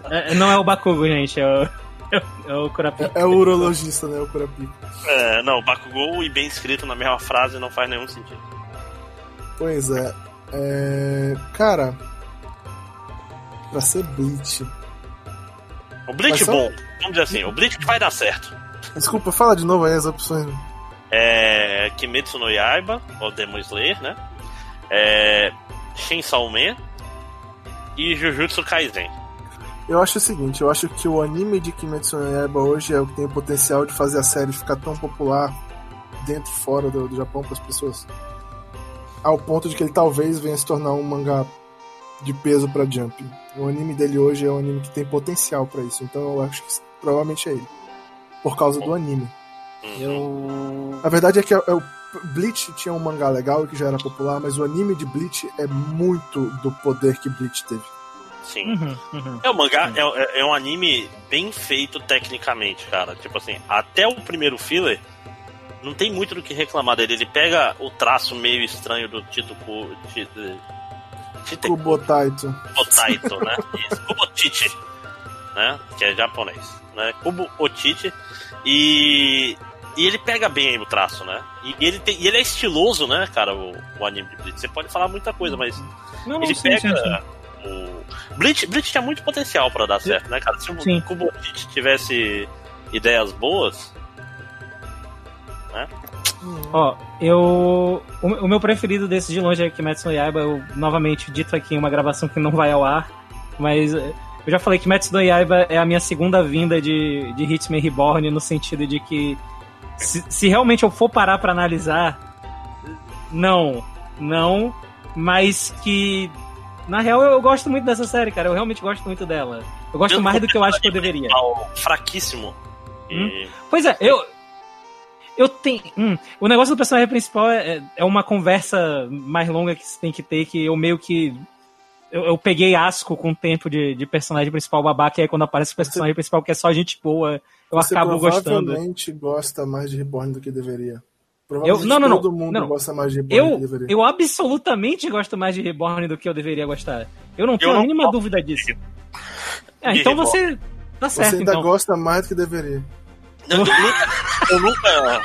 É, É, não é o Bakugo, gente, é o, [laughs] é o Kurapika. é, é o urologista, né? O Kurapika. É, não, Bakugou e bem escrito na mesma frase não faz nenhum sentido. Pois é. é. Cara. Pra ser Bleach. O Mas só- bom, vamos dizer assim, o Bleach que vai dar certo. Desculpa, fala de novo aí as opções. É Kimetsu no Yaiba, ou Demon Slayer, né? É Shin Salme e Jujutsu Kaisen. Eu acho o seguinte, eu acho que o anime de Kimetsu no Yaiba hoje é o que tem o potencial de fazer a série ficar tão popular dentro e fora do, do Japão para as pessoas. Ao ponto de que ele talvez venha se tornar um mangá de peso pra Jump. O anime dele hoje é um anime que tem potencial pra isso, então eu acho que provavelmente é ele. Por causa do anime. Uhum. Eu. A verdade é que é- é o Bleach tinha um mangá legal que já era popular, mas o anime de Bleach é muito do poder que Bleach teve. Sim. Uhum, uhum. É, o mangá é, é- é um anime bem feito tecnicamente, cara. Tipo assim, até o primeiro filler, não tem muito do que reclamar dele. Ele pega o traço meio estranho do Tito Kubotaito. Kubotaito, né? Isso, Kubotichi, né? Que é japonês, né? Kubo Otichi. E, e ele pega bem o traço, né? E ele, tem, e ele é estiloso, né, cara, o, o anime de Bleach. Você pode falar muita coisa, mas Não, não, ele sim, pega sim, sim. o. Bleach, Bleach tinha muito potencial pra dar certo, né, cara? Se o Kubotichi tivesse ideias boas. Ó, eu. O, o meu preferido desse de longe é Kimetsu no Yaiba. Eu, novamente, dito aqui em uma gravação que não vai ao ar. Mas eh, eu já falei que Kimetsu no Yaiba é a minha segunda vinda de, de Hitman Reborn, no sentido de que. Se, se realmente eu for parar pra analisar. Não. Não. Mas que. Na real, eu, eu gosto muito dessa série, cara. Eu realmente gosto muito dela. Eu gosto Mesmo mais do que eu acho que eu deveria. Fraquíssimo. E- Pois é, eu. Eu tenho. hum, o negócio do personagem principal é, é uma conversa mais longa que você tem que ter, que eu meio que. Eu, eu peguei asco com o tempo de, de personagem principal babaca, e aí quando aparece o personagem principal que é só gente boa, eu Você acabo gostando. provavelmente gosta mais de Reborn do que deveria. Provavelmente não, não, não. todo mundo Não, não. gosta mais de Reborn do Eu, que deveria. eu absolutamente gosto mais de Reborn do que eu deveria gostar. Eu não tenho não a mínima dúvida disso. É, então Reborn. você. Tá certo, Você ainda então. gosta mais do que deveria. Eu, eu nunca, eu nunca-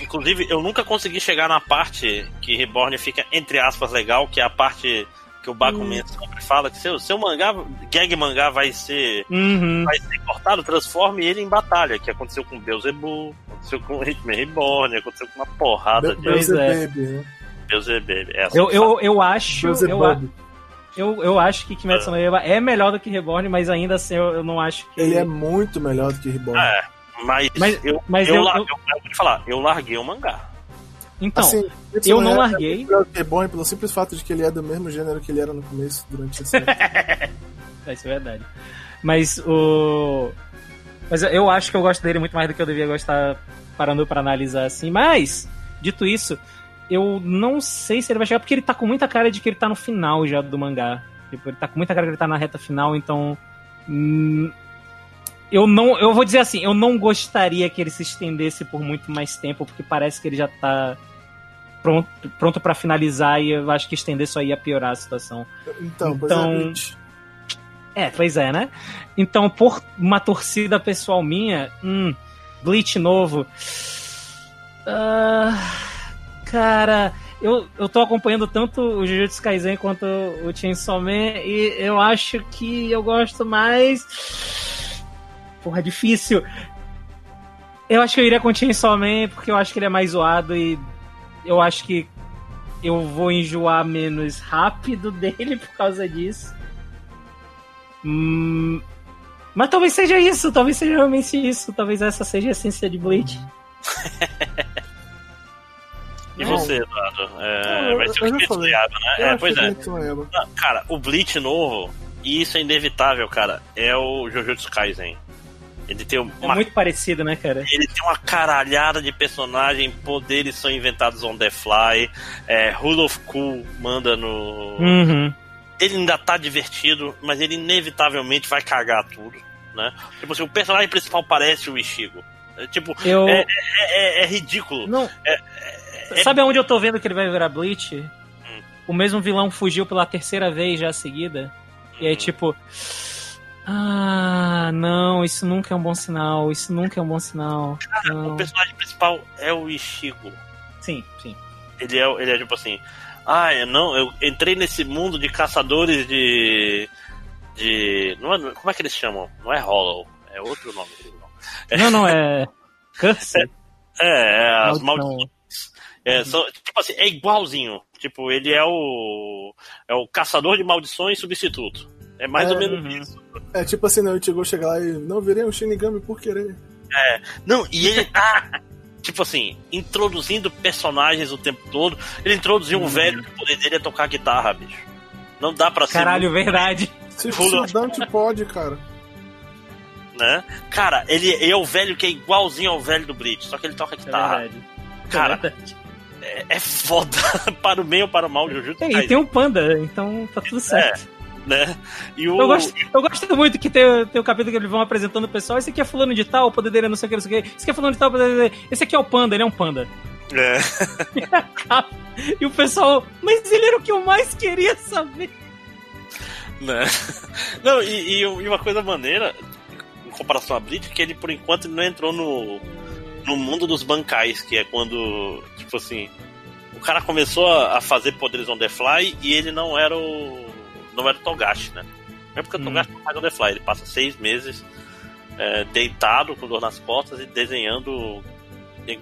Inclusive, eu nunca consegui chegar na parte que Reborn fica, entre aspas, legal, que é a parte que o Bakuman sempre fala que seu, seu mangá, gag mangá vai ser, Uhum. vai ser cortado, transforme ele em batalha, que aconteceu com Beelzebub, aconteceu com Hitman Reborn, aconteceu com uma porrada Be de é. Baby, né? Beelzebub. É assim Eu, eu, eu acho. Eu, a- Beelzebub. eu, eu acho que Kimetsu no Yaiba é melhor do que Reborn, mas ainda assim eu, eu não acho que. Ele é muito melhor do que Reborn. É, mas, Mas- eu, mas eu, eu- eu- eu, eu vou te falar, eu larguei o mangá. Então, Assim, eu não é- larguei. é melhor que Reborn pelo simples fato de que ele é do mesmo gênero que ele era no começo, durante esse. É, [laughs] Isso é verdade. Mas o. Mas eu acho que eu gosto dele muito mais do que eu devia gostar parando pra analisar assim. Mas, dito isso, eu não sei se ele vai chegar, porque ele tá com muita cara de que ele tá no final já do mangá. Tipo, ele tá com muita cara que ele tá na reta final, então. hum, eu não. Eu vou dizer assim, eu não gostaria que ele se estendesse por muito mais tempo, porque parece que ele já tá pronto, pronto para finalizar e eu acho que estender só ia piorar a situação. Então, pois Então- é. É, pois é, né? Então, por uma torcida pessoal minha, hum, Bleach novo. Ah, cara, eu, eu tô acompanhando tanto o Jujutsu Kaisen quanto o Chainsaw Man e eu acho que eu gosto mais. Porra, difícil. Eu acho que eu iria com Chainsaw Man porque eu acho que ele é mais zoado e eu acho que eu vou enjoar menos rápido [laughs] dele por causa disso. Hum, mas talvez seja isso, talvez seja realmente isso, talvez essa seja a essência de Bleach. E Não. você, Eduardo? É, Não, vai eu- ser o já Kimetsu no falei. Né? É, pois que é. Não, Cara, o Bleach novo, e isso é inevitável, cara, é o Jujutsu Kaisen. Ele tem É uma, muito parecido, né, cara? ele tem uma caralhada de personagem, poderes são inventados on the fly, é, Rule of Cool manda no... Uhum. Ele ainda tá divertido, mas ele inevitavelmente vai cagar tudo, né? Tipo assim, o personagem principal parece o Ishigo. É, tipo, Eu. É, é, é ridículo. Não. é- Sabe aonde eu tô vendo que ele vai virar Bleach? O mesmo vilão fugiu pela terceira vez já seguida. E aí, tipo. Ah, não, isso nunca é um bom sinal. Isso nunca é um bom sinal. O Não. personagem principal é o Ishigo. Sim, sim. Ele é, ele é tipo assim. Ah, eu não, eu entrei nesse mundo de caçadores de. de. Não é, como é que eles chamam? Não é Hollow, é outro nome. Não, não, é. Curse. É, é as Maldição. maldições. É, são- tipo assim, é igualzinho. Tipo, ele é o. É o caçador de maldições substituto. É mais É, ou menos uhum. isso. É tipo assim, não, o Ichigo chega lá e não virei um Shinigami por querer. Não, e ele tá, [laughs] tipo assim, introduzindo personagens o tempo todo. Ele introduziu um Uhum. velho que o poder dele é tocar guitarra, bicho. Não dá pra ser. Caralho, verdade. Se, [laughs] se Pula. o Dante pode, cara. né? Cara, ele, ele é o velho que é igualzinho ao velho do Bleach, só que ele toca É guitarra. verdade. Cara, é é, é foda. [laughs] para o bem ou para o mal, Jujutsu É, e tem um panda, então tá tudo certo. Né? E o... Eu, gosto, eu gosto muito que tem, tem o capítulo que eles vão apresentando o pessoal. Esse aqui é fulano de tal, o poder dele é não sei o que, não sei o que. Esse aqui é fulano de tal, o poder dele. Esse aqui é o panda, ele é um panda. É. [laughs] E o pessoal, mas ele era o que eu mais queria saber. Né? Não, e, e uma coisa maneira, em comparação a Bleach, que ele por enquanto ele não entrou no, no mundo dos bancais, que é quando, tipo assim, o cara começou a fazer poderes on the fly e ele não era o. não era o Togashi, né? Não é porque o Hum. Togashi não on the fly, ele passa seis meses é, deitado com dor nas costas e desenhando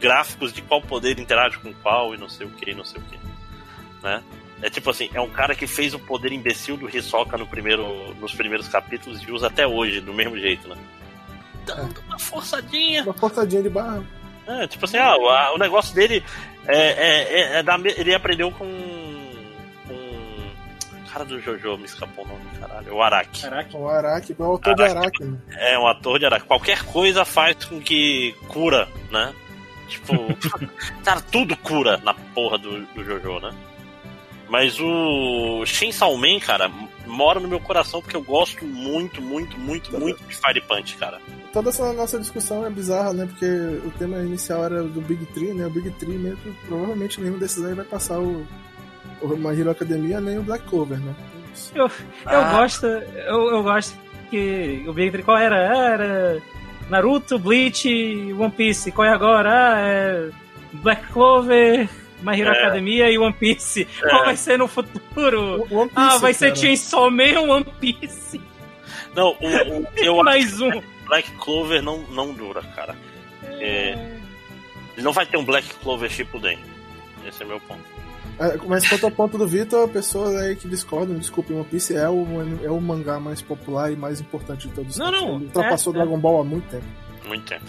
gráficos de qual poder interage com qual e não sei o que, não sei o que, né? É tipo assim, é um cara que fez o poder imbecil do Hisoka no primeiro, nos primeiros capítulos e usa até hoje, do mesmo jeito, né? Dando uma forçadinha. Uma portadinha de barra. É, tipo assim, ah, o, a- o negócio dele é, é, é- é da ele aprendeu com. O cara do Jojo, me escapou o nome, caralho. O Araki. Caraca. O Araki, o autor de Araki, né? É um ator de Araki. Qualquer coisa faz com que cura, né? Tipo, [laughs] cara, tudo cura na porra do, do Jojo, né? Mas o Shin Salman, cara, mora no meu coração porque eu gosto muito, muito, muito, muito de Fire Punch, cara. Toda essa nossa discussão é bizarra, né? Porque o tema inicial era do Big Tree, né? O Big Tree mesmo, provavelmente nenhum desses aí vai passar o, o My Hero Academia nem o Black Clover, né? Eu Ah. gosto, eu, eu gosto que o Big Three, qual era? Ah, Era Naruto, Bleach, One Piece. Qual é agora? Ah, é Black Clover, My Hero É. Academia e One Piece. Qual vai ser no futuro? Piece, Ah, vai ser cara. Chainsaw Man One Piece? Não, o, o- [laughs] eu Mais um. Black Clover não, não dura, cara. É. Ele não vai ter um Black Clover Shippuden. Esse é meu ponto. É, mas quanto ao ponto do Vitor, pessoas aí que discordam, desculpe, One Piece é o, é o mangá mais popular e mais importante de todos os Não, tempos. não, Ele ultrapassou é, Dragon Ball há muito tempo. Muito tempo.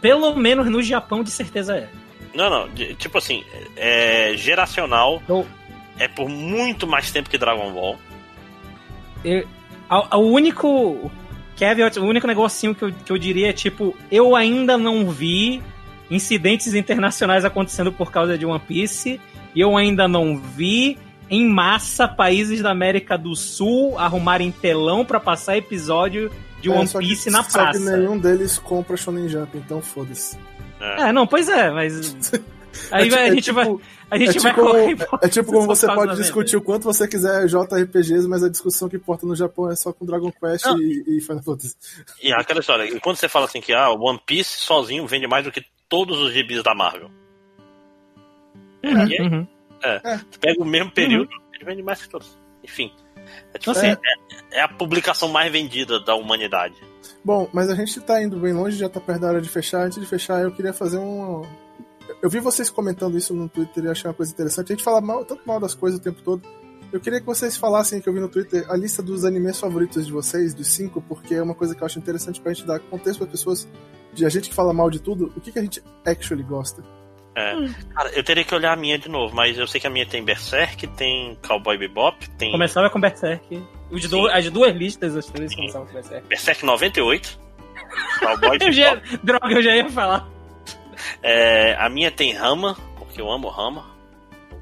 Pelo menos no Japão, de certeza é. Não, não. tipo assim, é geracional. Eu- É por muito mais tempo que Dragon Ball. A- a- O único caveat, o único negocinho que eu, que eu diria é tipo, eu ainda não vi incidentes internacionais acontecendo por causa de One Piece, e eu ainda não vi em massa países da América do Sul arrumarem telão pra passar episódio de É, One só que- Piece na Só que praça. nenhum deles compra Shonen Jump, então foda-se. É. É, não, pois é, mas [laughs] aí É vai- a é gente vai tipo- a gente é vai tipo, correr é tipo como você pode discutir o quanto você quiser JRPGs, mas a discussão que importa no Japão é só com Dragon Quest Não. e, e Final Fantasy. E aquela história, enquanto você fala assim que ah, o One Piece sozinho vende mais do que todos os gibis da Marvel. É, e aí, Uhum. você pega o mesmo período, ele vende mais que todos. Enfim. É, tipo, Assim, é, é a publicação mais vendida da humanidade. Bom, mas a gente tá indo bem longe, já tá perto da hora de fechar. Antes de fechar, eu queria fazer um. Eu vi vocês comentando isso no Twitter e achei uma coisa interessante. A gente fala mal, tanto mal das coisas o tempo todo. Eu queria que vocês falassem, que eu vi no Twitter, a lista dos animes favoritos de vocês, dos cinco, porque é uma coisa que eu acho interessante pra gente dar contexto para pessoas, de a gente que fala mal de tudo, o que, que a gente actually gosta. É. Cara, eu teria que olhar a minha de novo, mas eu sei que a minha tem Berserk, tem Cowboy Bebop, tem começava com Berserk. Os do- as duas listas, as três começavam com Berserk. Berserk 98, Cowboy [laughs] Eu já, Bebop. droga, eu já ia falar. É, a minha tem Rama, porque eu amo Rama.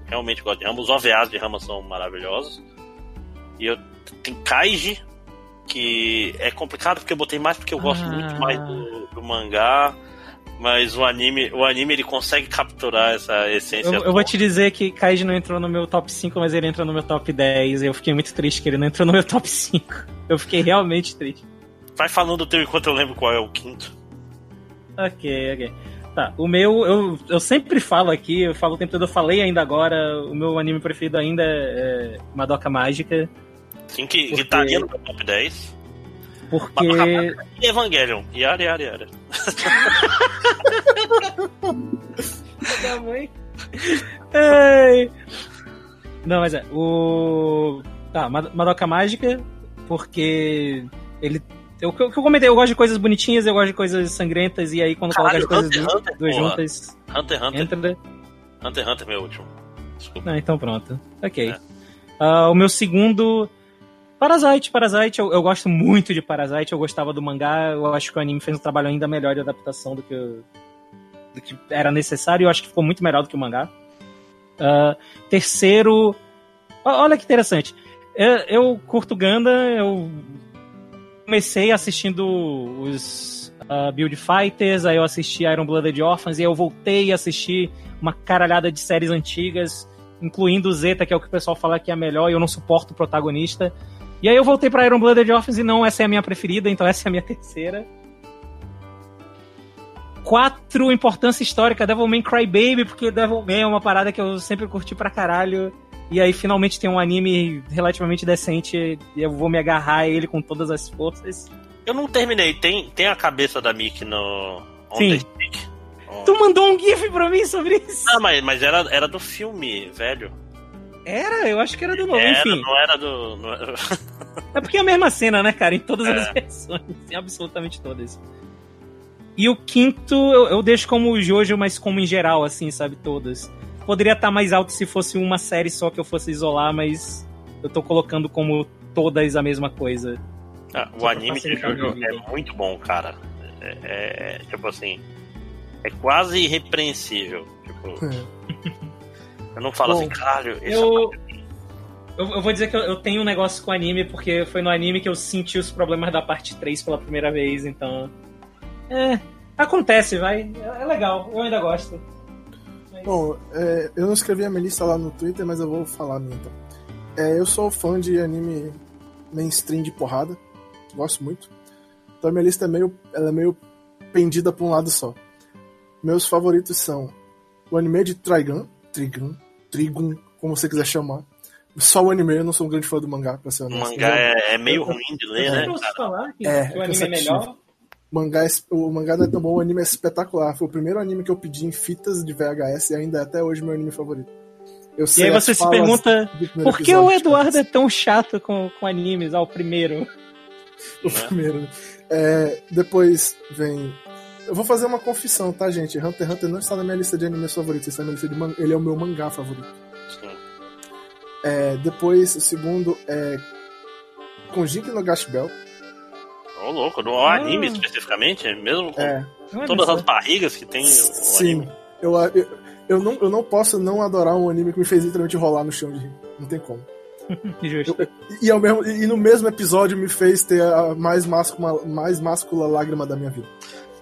Realmente gosto de Rama. Os OVAs de Rama são maravilhosos. E eu tem Kaiji, que é complicado porque eu botei mais porque eu gosto Ah. muito mais do, do mangá. Mas o anime, o anime ele consegue capturar essa essência. Eu, eu vou te dizer que Kaiji não entrou no meu top 5, mas ele entrou no meu top 10. E eu fiquei muito triste que ele não entrou no meu top 5. [laughs] Eu fiquei realmente triste. Vai falando do teu enquanto eu lembro qual é o quinto. Ok, ok. Tá, o meu, eu, eu sempre falo aqui, eu falo o tempo todo, eu falei ainda agora, o meu anime preferido ainda é é Madoka Mágica, Sim, que, que Porque- estaria no meu top 10. Porque... E Evangelion. Yara, yara, yara. da [laughs] mãe. Ai. Não, mas é, o... Tá, Mad- Madoka Mágica, porque ele... Eu, eu, eu comentei, eu gosto de coisas bonitinhas, eu gosto de coisas sangrentas, e aí quando Caralho, coloca as coisas Hunter, du- Hunter, duas porra. juntas, Hunter x Hunter. entra... Hunter x Hunter é meu último. Desculpa. Ah, então pronto. Ok. É. Ah, o meu segundo. Parasite, Parasite, eu, eu gosto muito de Parasite, eu gostava do mangá, eu acho que o anime fez um trabalho ainda melhor de adaptação do que, do que era necessário, eu acho que ficou muito melhor do que o mangá. Ah, terceiro, olha que interessante, eu, eu curto Ganda, eu comecei assistindo os ah, Build Fighters, aí eu assisti Iron Blooded Orphans, e aí eu voltei a assistir uma caralhada de séries antigas, incluindo Zeta, que é o que o pessoal fala que é a melhor, e eu não suporto o protagonista. E aí eu voltei pra Iron Blooded Orphans e não, essa é a minha preferida, então essa é a minha [laughs] terceira. Quatro, importância histórica, Devilman Crybaby, porque Devilman é uma parada que eu sempre curti pra caralho. E aí finalmente tem um anime relativamente decente, e eu vou me agarrar a ele com todas as forças. Eu não terminei. Tem, tem a cabeça da Mickey no. Sim. Oh. Tu mandou um gif pra mim sobre isso? Ah, mas, mas era, era do filme, velho. Era, eu acho que era do novo, Era, enfim. não era do. não era- [laughs] É porque é a mesma cena, né, cara? Em todas É. as [laughs] versões. Em absolutamente todas. E o quinto eu, eu deixo como o Jojo, mas como em geral, assim, sabe? Todas. Poderia estar mais alto se fosse uma série só que eu fosse isolar, mas eu tô colocando como todas a mesma coisa. Ah, o anime de Jojo é muito bom, cara. É, é- é, tipo assim. É quase irrepreensível. Tipo, eu não falo Bom, assim, caralho, esse Eu, eu, eu vou dizer que eu, eu tenho um negócio com anime, porque foi no anime que eu senti os problemas da parte 3 pela primeira vez, então. É. Acontece, vai. É, é legal, eu ainda gosto. Mas- Bom, é, eu não escrevi a minha lista lá no Twitter, mas eu vou falar a minha então. É, eu sou fã de anime mainstream de porrada. Gosto muito. Então a minha lista é meio, ela é meio pendida pra um lado só. Meus favoritos são o anime de Trigun, Trigun, Trigun, como você quiser chamar. Só o anime, eu não sou um grande fã do mangá, pra ser O honesto. mangá é, é meio ruim de ler, Eu né? posso falar que, É, que o anime é melhor? O mangá, é- o mangá não é tão bom, o anime é espetacular. Foi o primeiro anime que eu pedi em fitas de VHS e ainda é até hoje meu anime favorito. Eu E sei aí as você se pergunta primeiro por que o Eduardo é tão chato com, com animes? Ah, [laughs] o primeiro. O primeiro. né? É, depois vem. Eu vou fazer uma confissão, tá, gente? Hunter x Hunter não está na minha lista de animes favoritos, está na minha lista de man... ele é o meu mangá favorito. Sim. É, depois, o segundo é. Konjiki no Gash Bell. Ô, louco, no Ah. anime especificamente, mesmo com É, todas as barrigas que tem o sim. anime. Eu, eu, eu, não, eu não posso não adorar um anime que me fez literalmente rolar no chão de rir. Não tem como. [laughs] Justo. E, ao mesmo, e no mesmo episódio me fez ter a mais máscula, mais máscula lágrima da minha vida.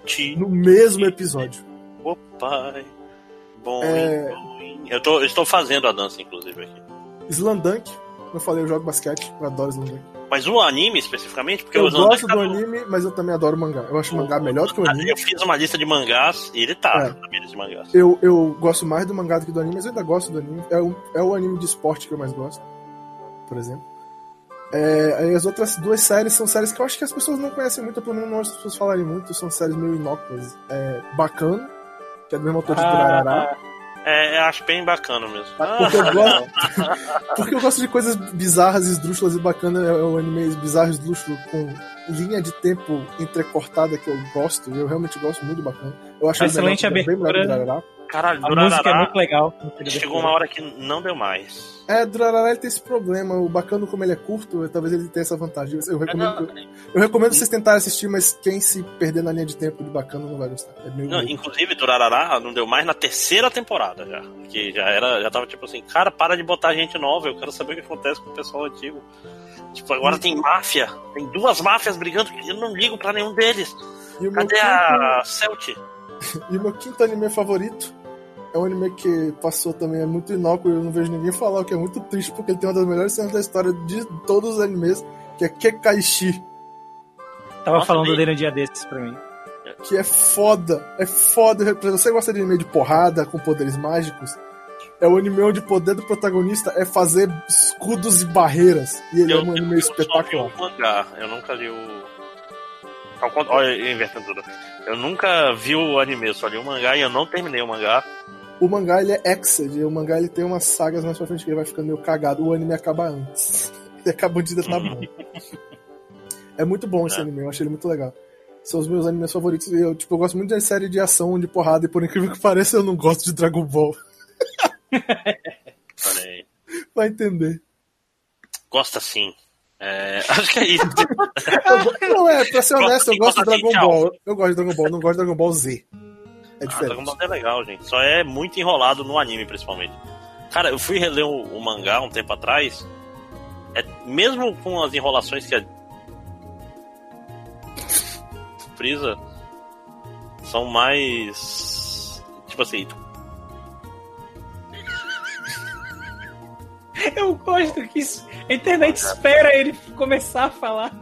Ti, No mesmo episódio. o pai. Bom, É. eu, tô, eu estou fazendo a dança, inclusive, aqui. Slandunk. Eu falei, eu jogo basquete, eu adoro Slandunk. Mas o anime especificamente, porque Eu gosto tá do no- anime, mas eu também adoro mangá. Eu acho o mangá melhor do que o anime. Eu fiz uma lista de mangás e ele tá É. na minha lista de mangás. Eu, eu gosto mais do mangá do que do anime, mas eu ainda gosto do anime. É o, é o anime de esporte que eu mais gosto, por exemplo. É, as outras duas séries são séries que eu acho que as pessoas não conhecem muito, pelo menos não as pessoas falarem muito, são séries meio inócuas. É, Bacana, que é do mesmo autor de Durarará. É, eu acho bem bacana mesmo. Porque eu gosto, [laughs] porque eu gosto de coisas bizarras, esdrúxulas e bacana. É o anime bizarro, esdrúxulo, com linha de tempo entrecortada que eu gosto. Eu realmente gosto muito bacana. Eu acho Excelente bem melhor abertura. Caralho, A Durarará, música é muito legal. chegou uma hora que não deu mais. É, Durarará ele tem esse problema. O bacana, como ele é curto, talvez ele tenha essa vantagem. Eu recomendo, Não, eu recomendo vocês tentarem assistir, mas quem se perder na linha de tempo de bacana não vai gostar. É meio Não, inclusive, Durarará não deu mais na terceira temporada já. Que já era, já tava tipo assim, cara, para de botar gente nova, eu quero saber o que acontece com o pessoal antigo. Tipo, agora tem máfia, tem duas máfias brigando, eu não ligo pra nenhum deles. E Cadê a Celt? [laughs] E o meu quinto anime favorito é um anime que passou também, é muito inócuo, eu não vejo ninguém falar, o que é muito triste, porque ele tem uma das melhores cenas da história de todos os animes, que é Kekaishi, Tava Nossa, falando bem- dele um dia desses pra mim. que é foda, é foda. Se você gosta de anime de porrada, com poderes mágicos, é o anime onde o poder do protagonista é fazer escudos e barreiras, e ele é um anime eu só vi espetacular. o mangá, eu nunca li o. Ao cont- Olha, eu invertendo tudo. Eu nunca vi o anime, só li o mangá e eu não terminei o mangá. O mangá ele é Exed, o mangá ele tem umas sagas mais pra frente que ele vai ficando meio cagado. O anime acaba antes. [laughs] ele acaba de tá bom. [laughs] É muito bom esse É. anime, eu achei ele muito legal. São os meus animes favoritos. Eu, tipo, eu gosto muito de série de ação, de porrada, e por incrível que pareça, eu não gosto de Dragon Ball. [laughs] Olha aí. Vai entender. Gosta sim. É, [laughs] acho que é isso. [laughs] Go- [laughs] não, é, pra ser honesto, eu sim, gosto de assim, Dragon tchau. Ball. Eu gosto de Dragon Ball, não gosto de Dragon Ball Z. É Ah, Dragon diferente. Ball é legal, gente. Só é muito enrolado no anime, principalmente. Cara, eu fui reler o, o mangá um tempo atrás. É, mesmo com as enrolações que a. Frisa são mais. Tipo assim, Eu gosto que isso- a internet espera ele começar a falar.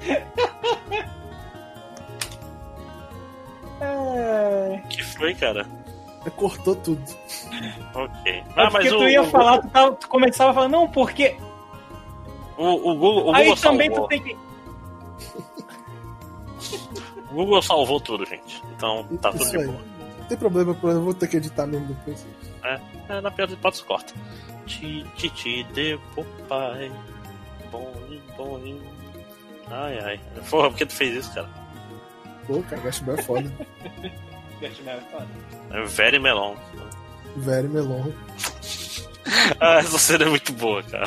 [laughs] É, que foi, cara? Cortou tudo. Ok. é Ah, porque mas o, tu ia o, falar, tu, tava- tu começava a falar, não, porque. o, o Google, o Aí Google também salvou. tu tem que. O Google salvou tudo, gente. Então tá tudo Isso de aí. boa. Não tem problema, eu vou ter que editar mesmo depois. É, na pior das hipóteses, corta. Ti, ti, ti, de pai. Boing, boing. Ai, ai. [laughs] Porra, por que tu fez isso, cara? Pô, cara, Gash Bell é foda. [laughs] É very melon. Very Melon. [laughs] Ah, essa cena é muito boa, cara.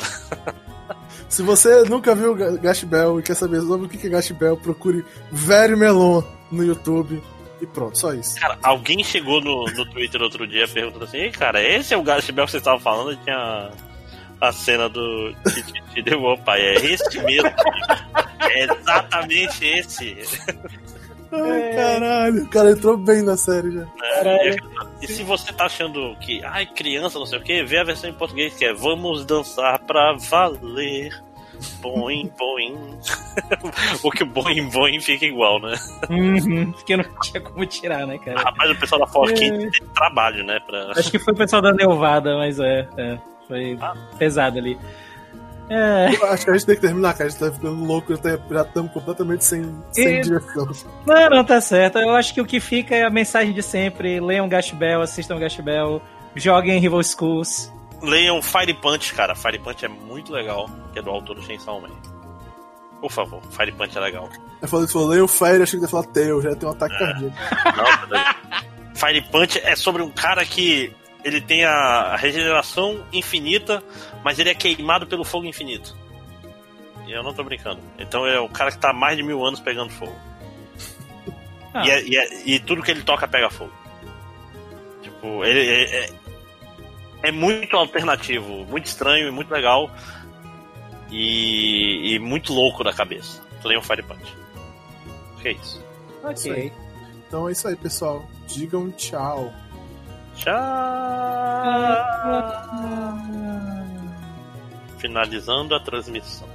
Se você nunca viu Ga- Gash Bell e quer saber sobre o que é Gash Bell, procure Very Melon no YouTube. E pronto, só isso. Cara, alguém chegou no, no Twitter outro dia perguntando assim: Ei, cara, esse é o Gash Bell que você estava falando? E tinha a cena do o pai. É esse mesmo. é exatamente esse. Ai, caralho. O cara entrou bem na série já. É, e se você tá achando que, ai, criança, não sei o que, vê a versão em português que é Vamos dançar pra valer. Boing, boing. [laughs] o que o boing, boing fica igual, né? Uhum, porque não tinha como tirar, né, cara? Rapaz, o pessoal da Forkin É. tem trabalho, né? Pra... Acho que foi o pessoal da Neuvada, mas é, é foi Ah. pesado ali. É, Eu Acho que a gente tem que terminar, cara. A gente tá ficando louco, já tá- já estamos completamente sem, sem E- direção. não, não, tá certo. Eu acho que o que fica é a mensagem de sempre. Leiam Gash Bell, assistam Gash Bell, joguem Rival Schools. Leiam Fire Punch, cara. Fire Punch é muito legal, que é do autor do Chainsaw Man. Por favor, Fire Punch é legal. Eu falei falou, eu Fire, achei que ia falar Tail, já tem um ataque cardíaco. [laughs] Não, tá. Fire Punch é sobre um cara que ele tem a regeneração infinita, mas ele é queimado pelo fogo infinito. E eu não tô brincando. Então ele é o cara que tá há mais de mil anos pegando fogo. Ah. E, é- e é- e tudo que ele toca pega fogo. Tipo, ele é, é- muito alternativo, muito estranho e muito legal. E, e muito louco da cabeça. Leiam Fire Punch. Que é isso. Isso aí. Então é isso aí, pessoal. Digam tchau. Tchau! Finalizando a transmissão.